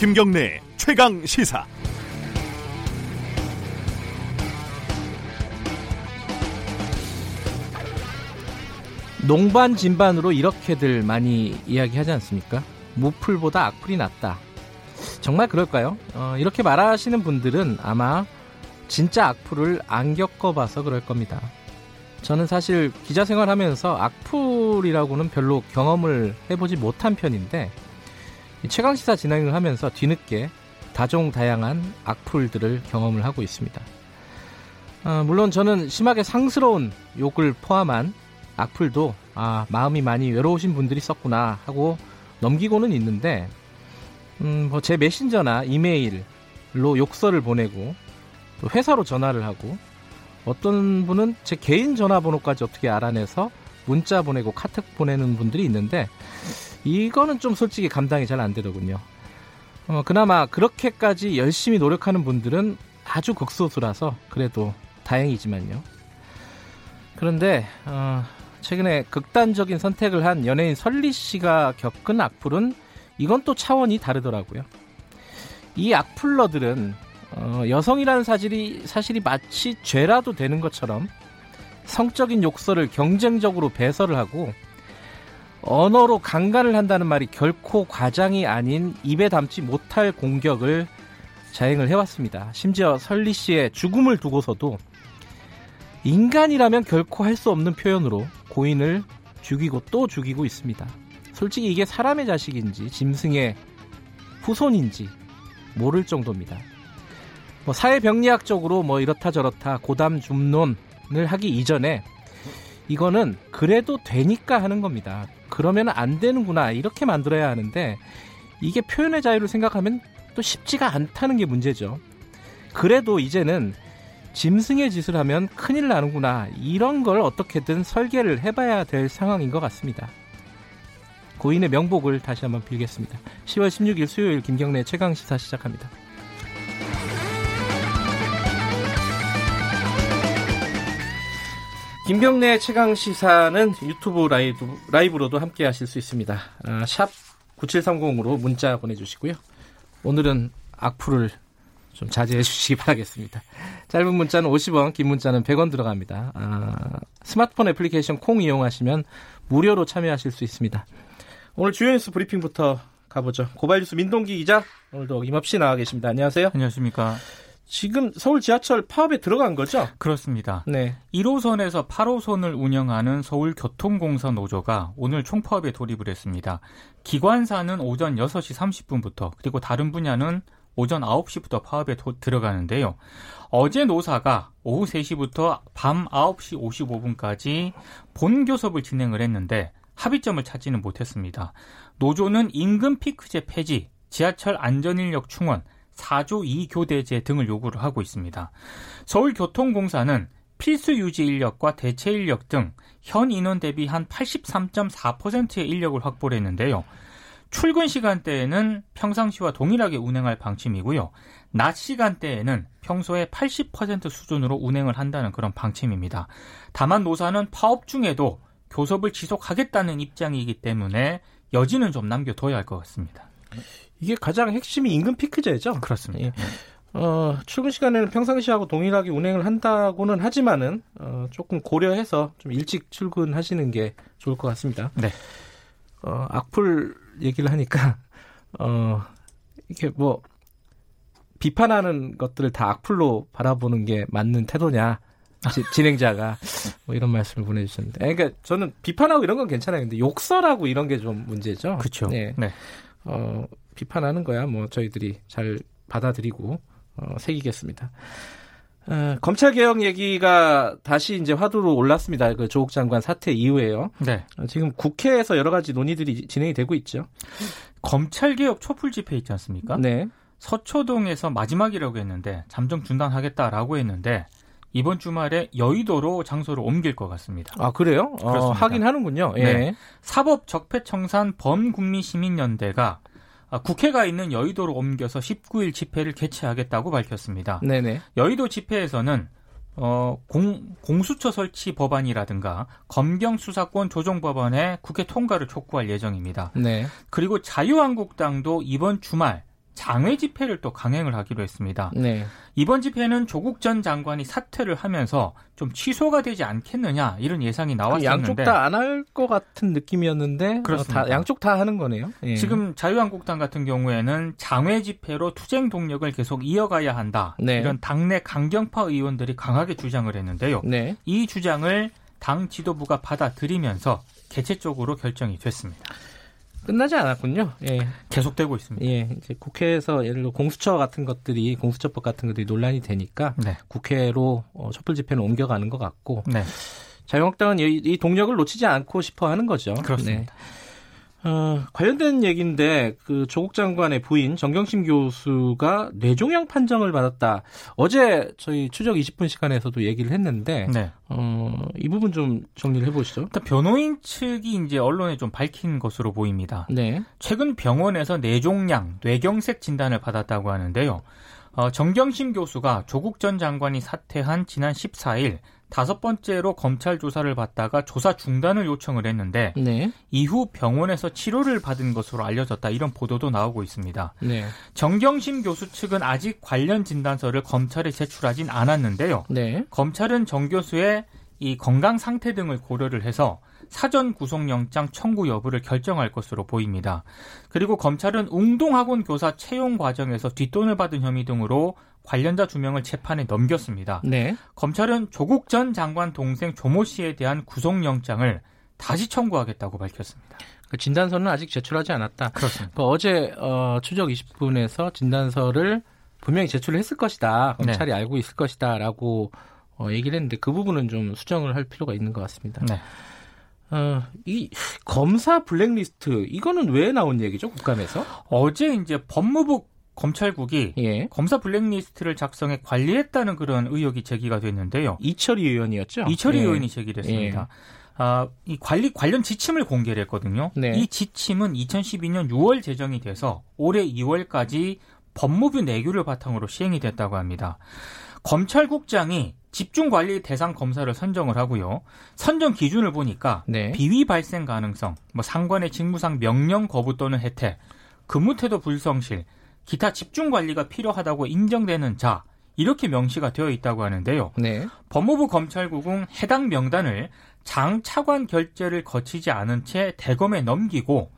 김경래 최강 시사. 농반 진반으로 이렇게들 많이 이야기하지 않습니까? 무풀보다 악플이 낫다. 정말 그럴까요? 어, 이렇게 말하시는 분들은 아마 진짜 악플을 안 겪어봐서 그럴 겁니다. 저는 사실 기자 생활하면서 악플이라고는 별로 경험을 해보지 못한 편인데 최강시사 진행을 하면서 뒤늦게 다종다양한 악플들을 경험을 하고 있습니다. 어, 물론 저는 심하게 상스러운 욕을 포함한 악플도 아 마음이 많이 외로우신 분들이 썼구나 하고 넘기고는 있는데 음, 뭐 제 메신저나 이메일로 욕설을 보내고 또 회사로 전화를 하고 어떤 분은 제 개인 전화번호까지 어떻게 알아내서 문자 보내고 카톡 보내는 분들이 있는데 이거는 좀 솔직히 감당이 잘 안 되더군요. 어, 그나마 그렇게까지 열심히 노력하는 분들은 아주 극소수라서 그래도 다행이지만요. 그런데 어, 최근에 극단적인 선택을 한 연예인 설리 씨가 겪은 악플은 이건 또 차원이 다르더라고요. 이 악플러들은 어, 여성이라는 사실이 사실이 마치 죄라도 되는 것처럼 성적인 욕설을 경쟁적으로 배설을 하고 언어로 강간을 한다는 말이 결코 과장이 아닌 입에 담지 못할 공격을 자행을 해왔습니다. 심지어 설리 씨의 죽음을 두고서도 인간이라면 결코 할 수 없는 표현으로 고인을 죽이고 또 죽이고 있습니다. 솔직히 이게 사람의 자식인지 짐승의 후손인지 모를 정도입니다. 뭐 사회병리학적으로 뭐 이렇다 저렇다 고담 줌론을 하기 이전에 이거는 그래도 되니까 하는 겁니다. 그러면 안 되는구나 이렇게 만들어야 하는데 이게 표현의 자유를 생각하면 또 쉽지가 않다는 게 문제죠. 그래도 이제는 짐승의 짓을 하면 큰일 나는구나 이런 걸 어떻게든 설계를 해봐야 될 상황인 것 같습니다. 고인의 명복을 다시 한번 빌겠습니다. 10월 16일 수요일 김경래 최강 시사 시작합니다. 김경래 최강 시사는 유튜브 라이브, 라이브로도 함께 하실 수 있습니다. 아, 샵 9730으로 문자 보내주시고요. 오늘은 악플을 좀 자제해 주시기 바라겠습니다. 짧은 문자는 50원, 긴 문자는 100원 들어갑니다. 아, 스마트폰 애플리케이션 콩 이용하시면 무료로 참여하실 수 있습니다. 오늘 주요 뉴스 브리핑부터 가보죠. 고발뉴스 민동기 기자 오늘도 임없이 나와 계십니다. 안녕하세요. 안녕하십니까. 지금 서울 지하철 파업에 들어간 거죠? 그렇습니다. 네. 1호선에서 8호선을 운영하는 서울교통공사 노조가 오늘 총파업에 돌입을 했습니다. 기관사는 오전 6시 30분부터 그리고 다른 분야는 오전 9시부터 파업에 도, 들어가는데요. 어제 노사가 오후 3시부터 밤 9시 55분까지 본교섭을 진행을 했는데 합의점을 찾지는 못했습니다. 노조는 임금 피크제 폐지, 지하철 안전인력 충원, 4조 2교대제 등을 요구를 하고 있습니다. 서울교통공사는 필수 유지 인력과 대체 인력 등 현 인원 대비 한 83.4%의 인력을 확보를 했는데요. 출근 시간대에는 평상시와 동일하게 운행할 방침이고요. 낮 시간대에는 평소에 80% 수준으로 운행을 한다는 그런 방침입니다. 다만 노사는 파업 중에도 교섭을 지속하겠다는 입장이기 때문에 여지는 좀 남겨둬야 할 것 같습니다. 이게 가장 핵심이 임금 피크제죠. 그렇습니다. 예. 어, 출근 시간에는 평상시하고 동일하게 운행을 한다고는 하지만은 어, 조금 고려해서 좀 일찍 출근하시는 게 좋을 것 같습니다. 네. 어, 악플 얘기를 하니까 어, 이게 뭐 비판하는 것들을 다 악플로 바라보는 게 맞는 태도냐? 지, 진행자가 뭐 이런 말씀을 보내주셨는데, 그러니까 저는 비판하고 이런 건 괜찮아요. 근데 욕설하고 이런 게 좀 문제죠. 그렇죠. 네. 네. 어, 비판하는 거야 뭐 저희들이 잘 받아들이고 어, 새기겠습니다. 어, 검찰 개혁 얘기가 다시 이제 화두로 올랐습니다. 그 조국 장관 사태 이후에요. 네. 어, 지금 국회에서 여러 가지 논의들이 진행이 되고 있죠. 검찰 개혁 촛불 집회 있지 않습니까? 네. 서초동에서 마지막이라고 했는데 잠정 중단하겠다라고 했는데 이번 주말에 여의도로 장소를 옮길 것 같습니다. 아 그래요? 어, 하긴 하는군요. 예. 네. 사법 적폐청산 범국민시민연대가 국회가 있는 여의도로 옮겨서 19일 집회를 개최하겠다고 밝혔습니다. 네네. 여의도 집회에서는 어, 공, 공수처 설치 법안이라든가 검경 수사권 조정 법안의 국회 통과를 촉구할 예정입니다. 네. 그리고 자유한국당도 이번 주말 장외 집회를 또 강행을 하기로 했습니다. 네. 이번 집회는 조국 전 장관이 사퇴를 하면서 좀 취소가 되지 않겠느냐 이런 예상이 나왔었는데 양쪽 다 안 할 것 같은 느낌이었는데 그렇습니다. 어, 다, 양쪽 다 하는 거네요. 예. 지금 자유한국당 같은 경우에는 장외 집회로 투쟁 동력을 계속 이어가야 한다. 네. 이런 당내 강경파 의원들이 강하게 주장을 했는데요. 네. 이 주장을 당 지도부가 받아들이면서 개최적으로 결정이 됐습니다. 끝나지 않았군요. 예. 계속되고 있습니다. 예. 이제 국회에서 예를 들어 공수처 같은 것들이 공수처법 같은 것들이 논란이 되니까 네. 국회로 어, 촛불 집회는 옮겨가는 것 같고 네. 자유한국당은 이, 이 동력을 놓치지 않고 싶어 하는 거죠. 그렇습니다. 네. 어, 관련된 얘기인데 그 조국 장관의 부인 정경심 교수가 뇌종양 판정을 받았다. 어제 저희 추적 20분 시간에서도 얘기를 했는데 네. 어, 이 부분 좀 정리를 해보시죠. 일단 변호인 측이 이제 언론에 좀 밝힌 것으로 보입니다. 네, 최근 병원에서 뇌종양, 뇌경색 진단을 받았다고 하는데요. 어, 정경심 교수가 조국 전 장관이 사퇴한 지난 14일 다섯 번째로 검찰 조사를 받다가 조사 중단을 요청을 했는데 네, 이후 병원에서 치료를 받은 것으로 알려졌다 이런 보도도 나오고 있습니다. 네, 정경심 교수 측은 아직 관련 진단서를 검찰에 제출하진 않았는데요. 네, 검찰은 정 교수의 이 건강 상태 등을 고려를 해서 사전 구속영장 청구 여부를 결정할 것으로 보입니다. 그리고 검찰은 웅동학원 교사 채용 과정에서 뒷돈을 받은 혐의 등으로 관련자 두 명을 재판에 넘겼습니다. 네. 검찰은 조국 전 장관 동생 조모 씨에 대한 구속영장을 다시 청구하겠다고 밝혔습니다. 그 진단서는 아직 제출하지 않았다. 그렇습니다. 그 어제 어, 추적 20분에서 진단서를 분명히 제출했을 것이다. 검찰이 알고 있을 것이다라고 어, 얘기를 했는데 그 부분은 좀 수정을 할 필요가 있는 것 같습니다. 네. 어, 이 검사 블랙리스트 이거는 왜 나온 얘기죠? 국감에서? 어제 이제 법무부 검찰국이 예. 검사 블랙리스트를 작성해 관리했다는 그런 의혹이 제기가 됐는데요. 이철희 의원이었죠. 이철희 예. 의원이 제기를 했습니다. 아, 이 관리 관련 지침을 공개를 했거든요. 네. 이 지침은 2012년 6월 제정이 돼서 올해 2월까지 법무부 내규를 바탕으로 시행이 됐다고 합니다. 검찰국장이 집중 관리 대상 검사를 선정을 하고요. 선정 기준을 보니까 네. 비위 발생 가능성, 뭐 상관의 직무상 명령 거부 또는 혜택, 근무 태도 불성실, 기타 집중 관리가 필요하다고 인정되는 자 이렇게 명시가 되어 있다고 하는데요. 네. 법무부 검찰국은 해당 명단을 장 차관 결재를 거치지 않은 채 대검에 넘기고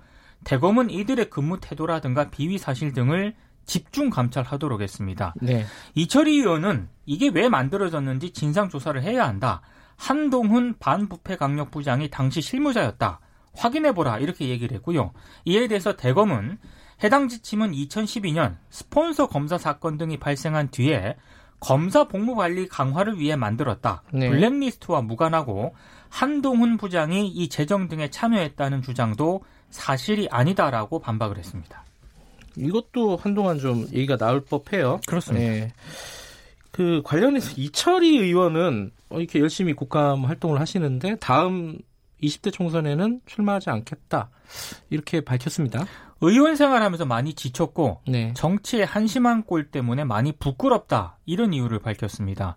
대검은 이들의 근무 태도라든가 비위 사실 등을 집중 감찰하도록 했습니다. 네. 이철희 의원은 이게 왜 만들어졌는지 진상 조사를 해야 한다. 한동훈 반부패 강력부장이 당시 실무자였다. 확인해보라 이렇게 얘기를 했고요. 이에 대해서 대검은 해당 지침은 2012년 스폰서 검사 사건 등이 발생한 뒤에 검사 복무 관리 강화를 위해 만들었다. 네. 블랙리스트와 무관하고 한동훈 부장이 이 제정 등에 참여했다는 주장도 사실이 아니다라고 반박을 했습니다. 이것도 한동안 좀 얘기가 나올 법해요. 그렇습니다. 네. 그 관련해서 이철희 의원은 어, 이렇게 열심히 국감 활동을 하시는데 다음 20대 총선에는 출마하지 않겠다 이렇게 밝혔습니다. 의원 생활하면서 많이 지쳤고 네. 정치의 한심한 꼴 때문에 많이 부끄럽다 이런 이유를 밝혔습니다.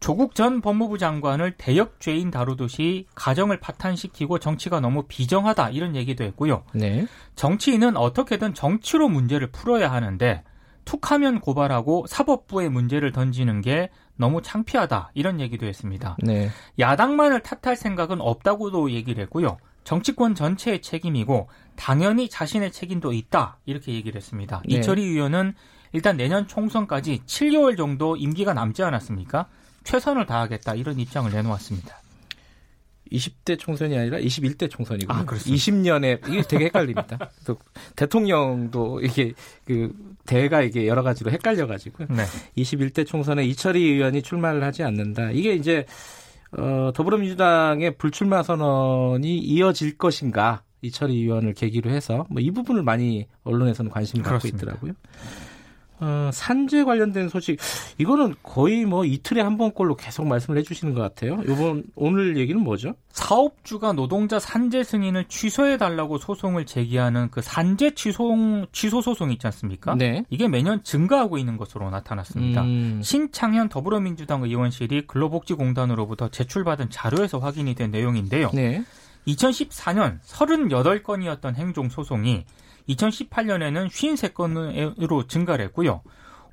조국 전 법무부 장관을 대역 죄인 다루듯이 가정을 파탄시키고 정치가 너무 비정하다 이런 얘기도 했고요. 네. 정치인은 어떻게든 정치로 문제를 풀어야 하는데 툭하면 고발하고 사법부에 문제를 던지는 게 너무 창피하다 이런 얘기도 했습니다. 네. 야당만을 탓할 생각은 없다고도 얘기를 했고요. 정치권 전체의 책임이고 당연히 자신의 책임도 있다 이렇게 얘기를 했습니다. 네. 이철희 의원은 일단 내년 총선까지 7개월 정도 임기가 남지 않았습니까? 최선을 다하겠다 이런 입장을 내놓았습니다. 20대 총선이 아니라 21대 총선이군요. 아, 그렇습니다. 20년에 이게 되게 헷갈립니다. 또 대통령도 이게 그 대가 이게 여러 가지로 헷갈려 가지고 네. 21대 총선에 이철희 의원이 출마를 하지 않는다. 이게 이제 어, 더불어민주당의 불출마 선언이 이어질 것인가? 이철희 의원을 계기로 해서 뭐 이 부분을 많이 언론에서는 관심을 갖고 그렇습니다. 있더라고요. 어, 산재 관련된 소식 이거는 거의 뭐 이틀에 한 번꼴로 계속 말씀을 해주시는 것 같아요. 이번 오늘 얘기는 뭐죠? 사업주가 노동자 산재 승인을 취소해 달라고 소송을 제기하는 그 산재 취소 취소 소송 있지 않습니까? 네. 이게 매년 증가하고 있는 것으로 나타났습니다. 음, 신창현 더불어민주당 의원실이 근로복지공단으로부터 제출받은 자료에서 확인이 된 내용인데요. 네. 2014년 38건이었던 행정 소송이 2018년에는 53건으로 증가를 했고요.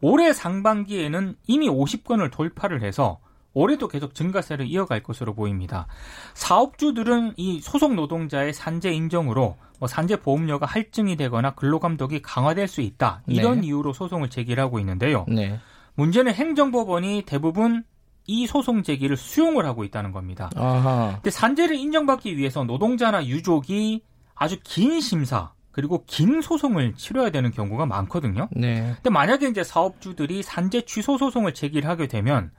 올해 상반기에는 이미 50건을 돌파를 해서 올해도 계속 증가세를 이어갈 것으로 보입니다. 사업주들은 이 소속 노동자의 산재 인정으로 뭐 산재 보험료가 할증이 되거나 근로감독이 강화될 수 있다. 이런 네. 이유로 소송을 제기하고 있는데요. 네. 문제는 행정법원이 대부분 이 소송 제기를 수용을 하고 있다는 겁니다. 아하. 근데 산재를 인정받기 위해서 노동자나 유족이 아주 긴 심사 그리고 긴 소송을 치러야 되는 경우가 많거든요. 네. 근데 만약에 이제 사업주들이 산재 취소 소송을 제기를 하게 되면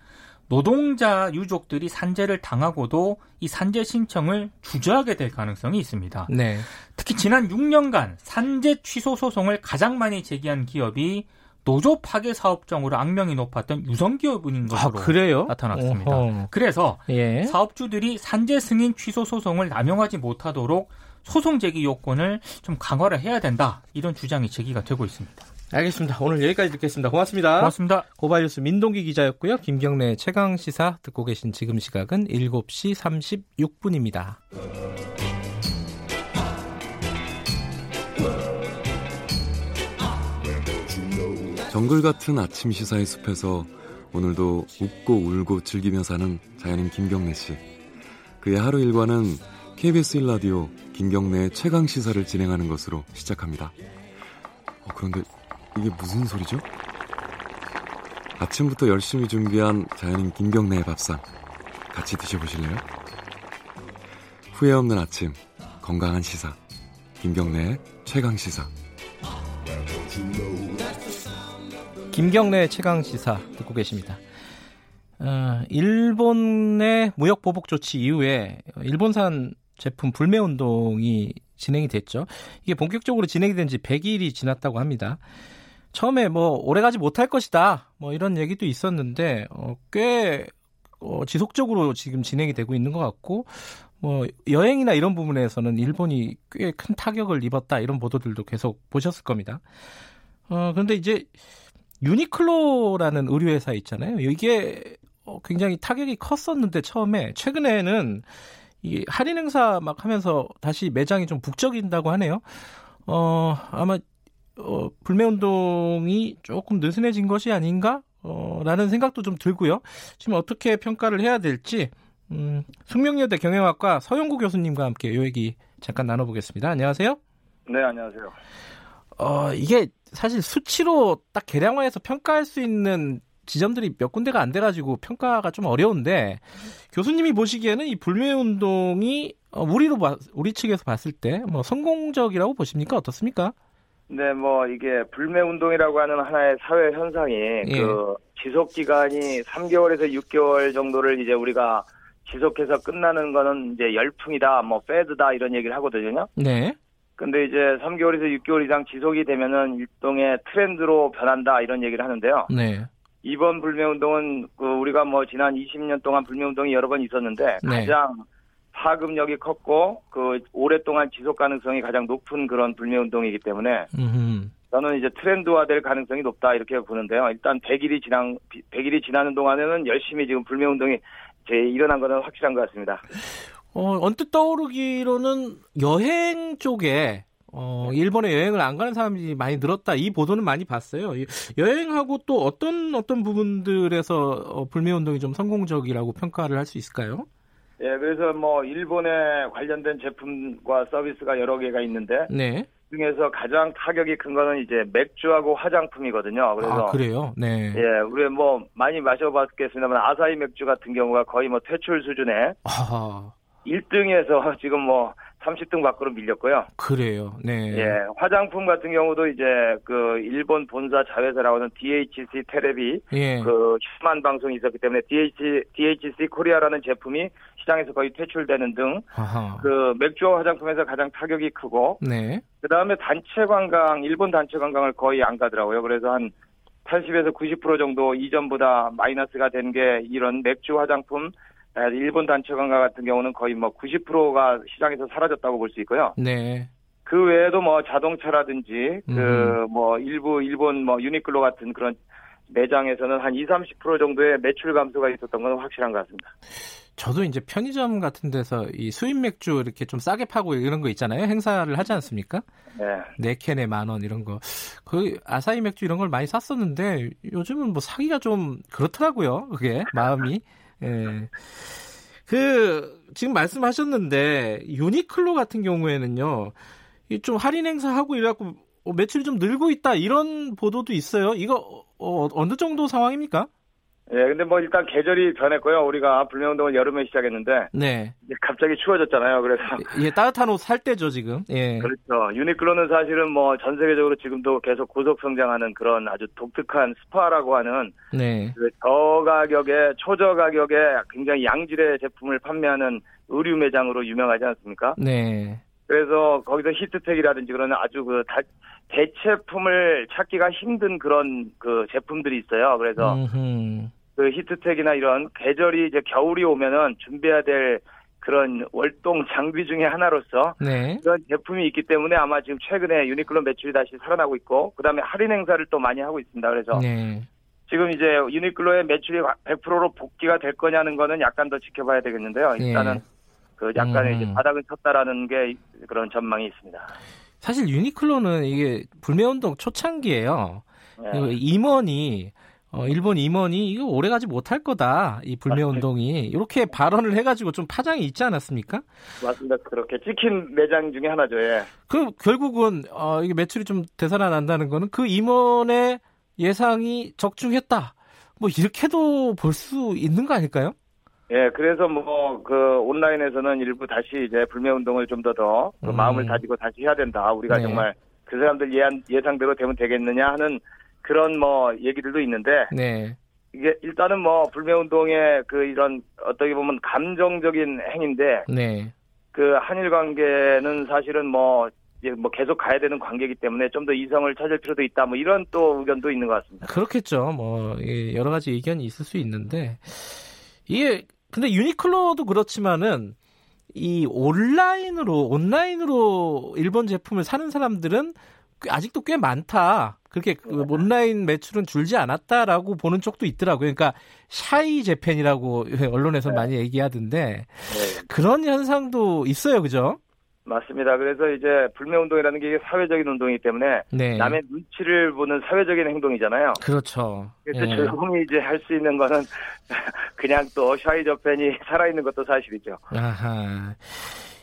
노동자 유족들이 산재를 당하고도 이 산재 신청을 주저하게 될 가능성이 있습니다. 네. 특히 지난 6년간 산재 취소 소송을 가장 많이 제기한 기업이 노조 파괴 사업장으로 악명이 높았던 유성기업인 아, 것으로 아, 나타났습니다. 어허. 그래서 예. 사업주들이 산재 승인 취소 소송을 남용하지 못하도록 소송 제기 요건을 좀 강화를 해야 된다. 이런 주장이 제기가 되고 있습니다. 알겠습니다. 오늘 여기까지 듣겠습니다. 고맙습니다. 고맙습니다. 고발뉴스 민동기 기자였고요. 김경래 최강 시사 듣고 계신 지금 시각은 7시 36분입니다. 정글 같은 아침 시사의 숲에서 오늘도 웃고 울고 즐기며 사는 자연인 김경래 씨. 그의 하루 일과는 KBS 1라디오 김경래의 최강 시사를 진행하는 것으로 시작합니다. 어, 그런데 이게 무슨 소리죠? 아침부터 열심히 준비한 자연인 김경래의 밥상 같이 드셔보실래요? 후회 없는 아침 건강한 시사 김경래의 최강 시사 김경래 최강 시사 듣고 계십니다. 어, 일본의 무역 보복 조치 이후에 일본산 제품 불매 운동이 진행이 됐죠. 이게 본격적으로 진행이 된 지 100일이 지났다고 합니다. 처음에 뭐 오래가지 못할 것이다. 뭐 이런 얘기도 있었는데 어, 꽤 어, 지속적으로 지금 진행이 되고 있는 것 같고 뭐 여행이나 이런 부분에서는 일본이 꽤 큰 타격을 입었다 이런 보도들도 계속 보셨을 겁니다. 어, 그런데 이제 유니클로라는 의류회사 있잖아요. 이게 어, 굉장히 타격이 컸었는데 처음에 최근에는 이 할인 행사 막 하면서 다시 매장이 좀 북적인다고 하네요. 어, 아마 어, 불매 운동이 조금 느슨해진 것이 아닌가? 어, 라는 생각도 좀 들고요. 지금 어떻게 평가를 해야 될지 음, 숙명여대 경영학과 서영구 교수님과 함께 이 얘기 잠깐 나눠보겠습니다. 안녕하세요. 네, 안녕하세요. 어, 이게 사실 수치로 딱 계량화해서 평가할 수 있는 지점들이 몇 군데가 안 돼가지고 평가가 좀 어려운데 교수님이 보시기에는 이 불매 운동이 어, 우리로 우리 측에서 봤을 때 뭐 성공적이라고 보십니까 어떻습니까? 네, 뭐 이게 불매 운동이라고 하는 하나의 사회 현상이 예. 그 지속 기간이 3개월에서 6개월 정도를 이제 우리가 지속해서 끝나는 거는 이제 열풍이다, 뭐 패드다 이런 얘기를 하거든요. 네. 근데 이제 3개월에서 6개월 이상 지속이 되면은 일종의 트렌드로 변한다 이런 얘기를 하는데요. 네. 이번 불매운동은 그 우리가 뭐 지난 20년 동안 불매운동이 여러 번 있었는데 네. 가장 파급력이 컸고 그 오랫동안 지속 가능성이 가장 높은 그런 불매운동이기 때문에 음흠. 저는 이제 트렌드화될 가능성이 높다 이렇게 보는데요. 일단 100일이 지난 100일이 지나는 동안에는 열심히 지금 불매운동이 제 일어난 것은 확실한 것 같습니다. 어, 언뜻 떠오르기로는 여행 쪽에 어, 일본에 여행을 안 가는 사람들이 많이 늘었다. 이 보도는 많이 봤어요. 여행하고 또 어떤 어떤 부분들에서 어, 불매 운동이 좀 성공적이라고 평가를 할 수 있을까요? 예, 그래서 뭐 일본에 관련된 제품과 서비스가 여러 개가 있는데 네. 중에서 가장 타격이 큰 거는 이제 맥주하고 화장품이거든요. 그래서 아, 그래요? 네. 예, 우리 뭐 많이 마셔봤겠습니다만 아사히 맥주 같은 경우가 거의 뭐 퇴출 수준에 아. 1등에서 지금 뭐 30등 밖으로 밀렸고요. 그래요. 네. 예, 화장품 같은 경우도 이제 그 일본 본사 자회사라고 하는 DHC 테레비 예. 그 혐한 방송이 있었기 때문에 DH, DHC 코리아라는 제품이 시장에서 거의 퇴출되는 등 그 맥주와 화장품에서 가장 타격이 크고 네. 그다음에 단체 관광 일본 단체 관광을 거의 안 가더라고요. 그래서 한 80에서 90% 정도 이전보다 마이너스가 된 게 이런 맥주 화장품 일본 단체 관광 같은 경우는 거의 뭐 90%가 시장에서 사라졌다고 볼 수 있고요. 네. 그 외에도 뭐 자동차라든지 그뭐 일부 일본 뭐 유니클로 같은 그런 매장에서는 한 20, 30% 정도의 매출 감소가 있었던 건 확실한 것 같습니다. 저도 이제 편의점 같은 데서 이 수입 맥주 이렇게 좀 싸게 파고 이런 거 있잖아요. 행사를 하지 않습니까? 네. 네 캔에 만 원 이런 거. 그 아사히 맥주 이런 걸 많이 샀었는데 요즘은 뭐 사기가 좀 그렇더라고요. 그게 마음이. 예. 그 지금 말씀하셨는데 유니클로 같은 경우에는요. 좀 할인 행사하고 이래갖고 매출이 좀 늘고 있다 이런 보도도 있어요. 이거 어, 어느 정도 상황입니까? 예, 근데 뭐 일단 계절이 변했고요. 우리가 불매 운동을 여름에 시작했는데 네. 갑자기 추워졌잖아요. 그래서 예, 따뜻한 옷 살 때죠 지금. 예. 그렇죠. 유니클로는 사실은 뭐 전 세계적으로 지금도 계속 고속 성장하는 그런 아주 독특한 스파라고 하는 네. 그 저가격에 초저 가격에 굉장히 양질의 제품을 판매하는 의류 매장으로 유명하지 않습니까? 네. 그래서 거기서 히트텍이라든지 그런 아주 그 다, 대체품을 찾기가 힘든 그런 그 제품들이 있어요. 그래서 음흠. 그 히트텍이나 이런 계절이 이제 겨울이 오면은 준비해야 될 그런 월동 장비 중에 하나로서 네. 그런 제품이 있기 때문에 아마 지금 최근에 유니클로 매출이 다시 살아나고 있고 그다음에 할인 행사를 또 많이 하고 있습니다. 그래서 네. 지금 이제 유니클로의 매출이 100%로 복귀가 될 거냐는 거는 약간 더 지켜봐야 되겠는데요. 일단은 예. 그 약간의 음. 이제 바닥을 쳤다라는 게 그런 전망이 있습니다. 사실 유니클로는 이게 불매운동 초창기예요. 네. 그 임원이 어, 일본 임원이 이거 오래가지 못할 거다 이 불매운동이 이렇게 발언을 해가지고 좀 파장이 있지 않았습니까? 맞습니다. 그렇게 찍힌 매장 중에 하나죠. 예. 그 결국은 어, 이게 매출이 좀 되살아난다는 거는 그 임원의 예상이 적중했다. 뭐 이렇게도 볼 수 있는 거 아닐까요? 예, 그래서 뭐 그 온라인에서는 일부 다시 이제 불매 운동을 좀 더더그 음. 마음을 다지고 다시 해야 된다. 우리가 네. 정말 그 사람들 예상, 예상대로 되면 되겠느냐 하는 그런 뭐 얘기들도 있는데 네. 이게 일단은 뭐 불매 운동의 그 이런 어떻게 보면 감정적인 행인데 네. 그 한일 관계는 사실은 뭐 뭐 계속 가야 되는 관계이기 때문에 좀 더 이성을 찾을 필요도 있다. 뭐 이런 또 의견도 있는 것 같습니다. 그렇겠죠. 뭐 예, 여러 가지 의견이 있을 수 있는데 이게 근데 유니클로도 그렇지만은 이 온라인으로 온라인으로 일본 제품을 사는 사람들은 꽤- 아직도 꽤 많다. 그렇게 그 온라인 매출은 줄지 않았다라고 보는 쪽도 있더라고요. 그러니까 샤이 재팬이라고 언론에서 많이 얘기하던데 네. 그런 현상도 있어요, 그죠? 맞습니다. 그래서 이제 불매 운동이라는 게 사회적인 운동이기 때문에 네. 남의 눈치를 보는 사회적인 행동이잖아요. 그렇죠. 그래서 예. 조용히 이제 할 수 있는 거는 그냥 또 샤이 저팬이 살아있는 것도 사실이죠. 아하.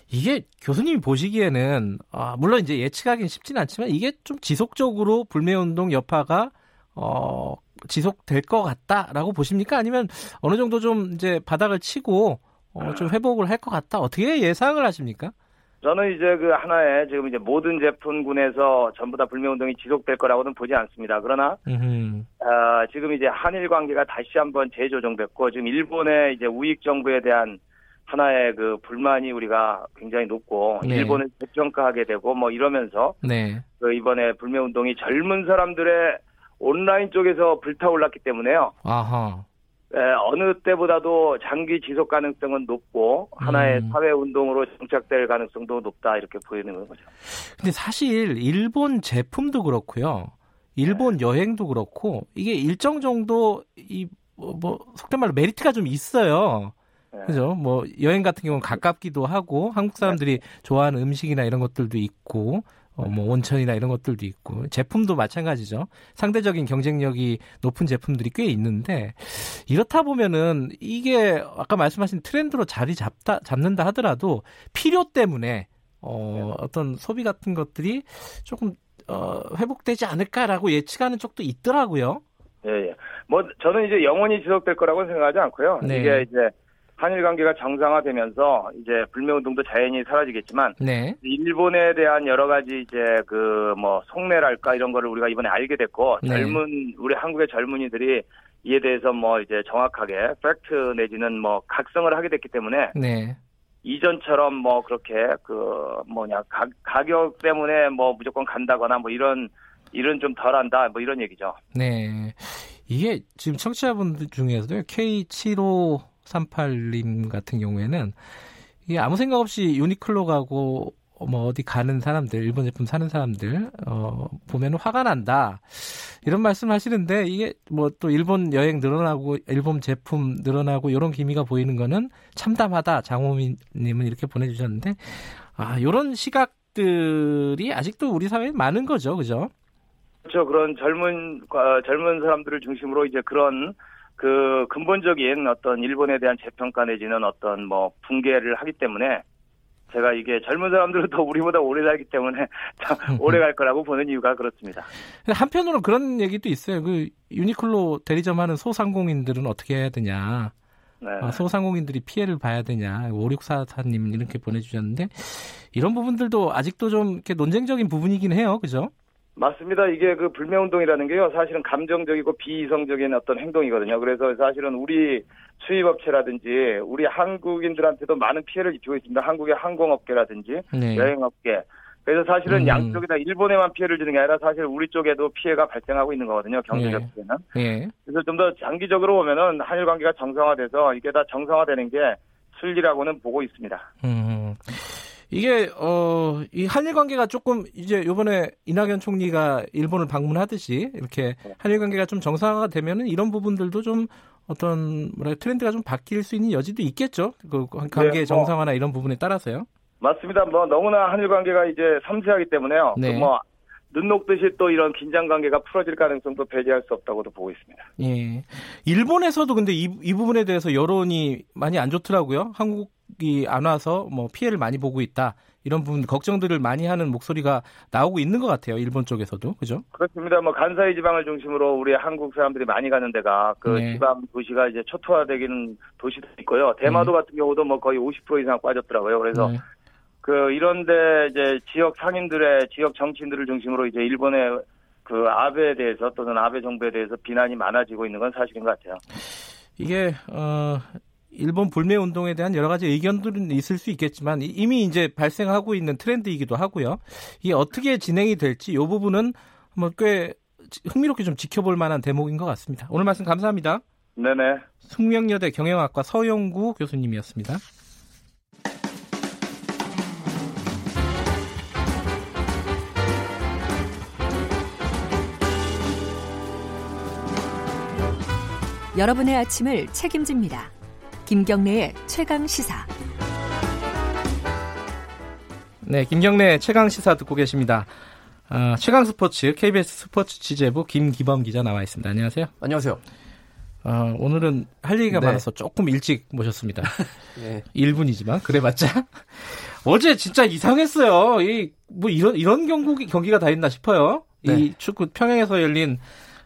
이게 교수님이 보시기에는 아, 물론 이제 예측하기는 쉽지는 않지만 이게 좀 지속적으로 불매운동 여파가 어, 지속될 것 같다라고 보십니까? 아니면 어느 정도 좀 이제 바닥을 치고 어, 좀 회복을 할 것 같다. 어떻게 예상을 하십니까? 저는 이제 그 하나의 지금 이제 모든 제품군에서 전부 다 불매 운동이 지속될 거라고는 보지 않습니다. 그러나 음, 아, 지금 이제 한일 관계가 다시 한번 재조정됐고 지금 일본의 이제 우익 정부에 대한 하나의 그 불만이 우리가 굉장히 높고 네. 일본을 재평가하게 되고 뭐 이러면서 네, 그 이번에 불매 운동이 젊은 사람들의 온라인 쪽에서 불타올랐기 때문에요. 아하, 에, 어느 때보다도 장기 지속 가능성은 높고 하나의 음. 사회 운동으로 정착될 가능성도 높다 이렇게 보이는 거죠. 근데 사실 일본 제품도 그렇고요. 일본 네. 여행도 그렇고 이게 일정 정도 이뭐 뭐, 속된 말로 메리트가 좀 있어요. 네. 그죠? 뭐 여행 같은 경우는 가깝기도 하고 한국 사람들이 좋아하는 음식이나 이런 것들도 있고 어, 뭐 온천이나 이런 것들도 있고 제품도 마찬가지죠. 상대적인 경쟁력이 높은 제품들이 꽤 있는데 이렇다 보면은 이게 아까 말씀하신 트렌드로 자리 잡다 잡는다 하더라도 필요 때문에 어, 어떤 소비 같은 것들이 조금 어, 회복되지 않을까라고 예측하는 쪽도 있더라고요. 예, 예. 뭐 저는 이제 영원히 지속될 거라고 생각하지 않고요. 네. 이게 이제 한일 관계가 정상화되면서 이제 불매 운동도 자연히 사라지겠지만 네. 일본에 대한 여러 가지 이제 그 뭐 속내랄까 이런 거를 우리가 이번에 알게 됐고 네. 젊은 우리 한국의 젊은이들이 이에 대해서 뭐 이제 정확하게 팩트 내지는 뭐 각성을 하게 됐기 때문에 네. 이전처럼 뭐 그렇게 그 뭐냐 가, 가격 때문에 뭐 무조건 간다거나 뭐 이런 일은 좀 덜한다 뭐 이런 얘기죠. 네. 이게 지금 청취자분들 중에서도 K7538님 같은 경우에는 이게 아무 생각 없이 유니클로 가고 뭐 어디 가는 사람들, 일본 제품 사는 사람들 어 보면 화가 난다. 이런 말씀 하시는데 이게 뭐 또 일본 여행 늘어나고 일본 제품 늘어나고 이런 기미가 보이는 거는 참담하다. 장호민 님은 이렇게 보내 주셨는데 아, 요런 시각들이 아직도 우리 사회에 많은 거죠. 그죠? 그렇죠. 그런 젊은 어, 젊은 사람들을 중심으로 이제 그런 그 근본적인 어떤 일본에 대한 재평가 내지는 어떤 뭐 붕괴를 하기 때문에 제가 이게 젊은 사람들은 더 우리보다 오래 살기 때문에 오래 갈 거라고 보는 이유가 그렇습니다. 한편으로 그런 얘기도 있어요. 그 유니클로 대리점 하는 소상공인들은 어떻게 해야 되냐. 네. 아, 소상공인들이 피해를 봐야 되냐. 5644님 이렇게 보내주셨는데 이런 부분들도 아직도 좀 이렇게 논쟁적인 부분이긴 해요. 그죠? 맞습니다. 이게 그 불매운동이라는 게요, 사실은 감정적이고 비이성적인 어떤 행동이거든요. 그래서 사실은 우리 수입업체라든지 우리 한국인들한테도 많은 피해를 입히고 있습니다. 한국의 항공업계라든지 네. 여행업계. 그래서 사실은 음. 양쪽이다 일본에만 피해를 주는 게 아니라 사실 우리 쪽에도 피해가 발생하고 있는 거거든요. 경제적 네. 피해는. 네. 그래서 좀 더 장기적으로 보면은 한일 관계가 정상화돼서 이게 다 정상화되는 게 순리라고는 보고 있습니다. 음. 이게 어 이 한일 관계가 조금 이제 요번에 이낙연 총리가 일본을 방문하듯이 이렇게 네. 한일 관계가 좀 정상화가 되면은 이런 부분들도 좀 어떤 뭐라 트렌드가 좀 바뀔 수 있는 여지도 있겠죠. 그 관계 네, 뭐, 정상화나 이런 부분에 따라서요. 맞습니다. 뭐 너무나 한일 관계가 이제 섬세하기 때문에요. 네. 뭐 눈 녹듯이 또 이런 긴장 관계가 풀어질 가능성도 배제할 수 없다고도 보고 있습니다. 예. 일본에서도 근데 이, 이 부분에 대해서 여론이 많이 안 좋더라고요. 한국 이 안 와서 뭐 피해를 많이 보고 있다. 이런 부분 걱정들을 많이 하는 목소리가 나오고 있는 것 같아요. 일본 쪽에서도 그죠? 그렇습니다. 뭐 간사이 지방을 중심으로 우리 한국 사람들이 많이 가는 데가 그 네. 지방 도시가 이제 초토화되기는 도시도 있고요. 대마도 네. 같은 경우도 뭐 거의 50% 이상 빠졌더라고요. 그래서 네. 그 이런데 이제 지역 상인들의 지역 정치인들을 중심으로 이제 일본의 그 아베에 대해서 또는 아베 정부에 대해서 비난이 많아지고 있는 건 사실인 것 같아요. 이게 어 일본 불매 운동에 대한 여러 가지 의견들은 있을 수 있겠지만 이미 이제 발생하고 있는 트렌드이기도 하고요. 이게 어떻게 진행이 될지 이 부분은 뭐꽤 흥미롭게 좀 지켜볼 만한 대목인 것 같습니다. 오늘 말씀 감사합니다. 네네. 숙명여대 경영학과 서영구 교수님이었습니다. 여러분의 아침을 책임집니다. 김경래의 최강 시사. 네, 김경래 최강 시사 듣고 계십니다. 어, 최강 스포츠 KBS 스포츠 취재부 김기범 기자 나와 있습니다. 안녕하세요. 안녕하세요. 어, 오늘은 할 얘기가 네. 많아서 조금 일찍 모셨습니다. 네. 1분이지만 그래봤자 어제 진짜 이상했어요. 이 뭐 이런 이런 경기 경기가 다 있나 싶어요. 네. 이 축구 평양에서 열린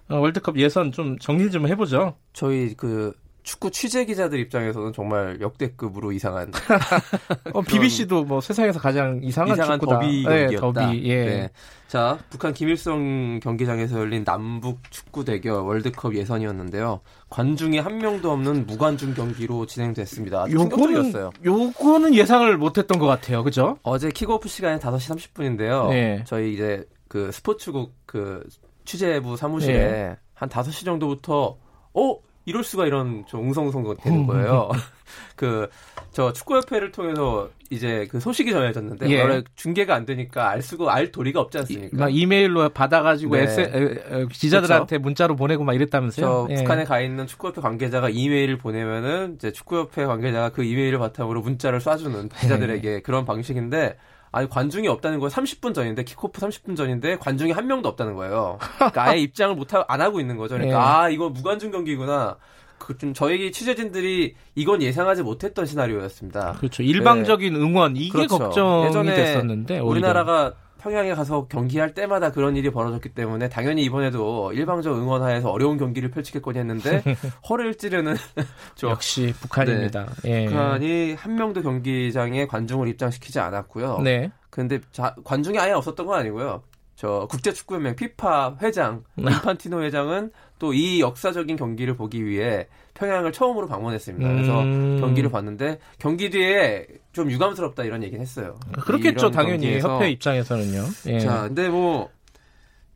어, 월드컵 예선 좀 정리 좀 해보죠. 저희 그 축구 취재 기자들 입장에서는 정말 역대급으로 이상한. 어, BBC도 뭐 세상에서 가장 이상한, 이상한 축구다. 더비 네, 경기였다. 네, 더비, 예. 네. 자, 북한 김일성 경기장에서 열린 남북 축구 대결 월드컵 예선이었는데요. 관중이 한 명도 없는 무관중 경기로 진행됐습니다. 요거는, 요거는 예상을 못했던 것 같아요. 그죠? 어제 킥오프 시간이 5시 30분인데요. 네. 저희 이제 그 스포츠국 그 취재부 사무실에 네. 한 5시 정도부터 어 이럴 수가 이런 저 웅성웅성 되는 음. 거예요. 그 저 축구협회를 통해서 이제 그 소식이 전해졌는데 예. 원래 중계가 안 되니까 알 수가 알 도리가 없지 않습니까? 막 이메일로 받아가지고 네. 에세, 에, 에, 기자들한테 그렇죠? 문자로 보내고 막 이랬다면서요? 예. 북한에 가 있는 축구협회 관계자가 이메일을 보내면은 이제 축구협회 관계자가 그 이메일을 바탕으로 문자를 쏴주는 기자들에게 네. 그런 방식인데 아니 관중이 없다는 거 30분 전인데 킥오프 30분 전인데 관중이 한 명도 없다는 거예요. 그러니까 아예 입장을 못 안 하고 있는 거죠. 그러니까 네. 아 이거 무관중 경기구나. 그좀 저희 취재진들이 이건 예상하지 못했던 시나리오였습니다. 그렇죠. 일방적인 네. 응원 이게 그렇죠. 걱정이 예전에 됐었는데 오히려. 우리나라가 평양에 가서 경기할 때마다 그런 일이 벌어졌기 때문에 당연히 이번에도 일방적 응원하에서 어려운 경기를 펼치겠거니 했는데 허를 찌르는 역시 북한입니다. 네. 예. 북한이 한 명도 경기장에 관중을 입장시키지 않았고요. 네. 근데 자, 관중이 아예 없었던 건 아니고요. 저 국제축구연맹 피파 회장 네. 인판티노 회장은 또 이 역사적인 경기를 보기 위해 평양을 처음으로 방문했습니다. 그래서 음... 경기를 봤는데 경기 뒤에 좀 유감스럽다 이런 얘기는 했어요. 그렇겠죠, 당연히 경기에서. 협회 입장에서는요. 예. 자, 근데 뭐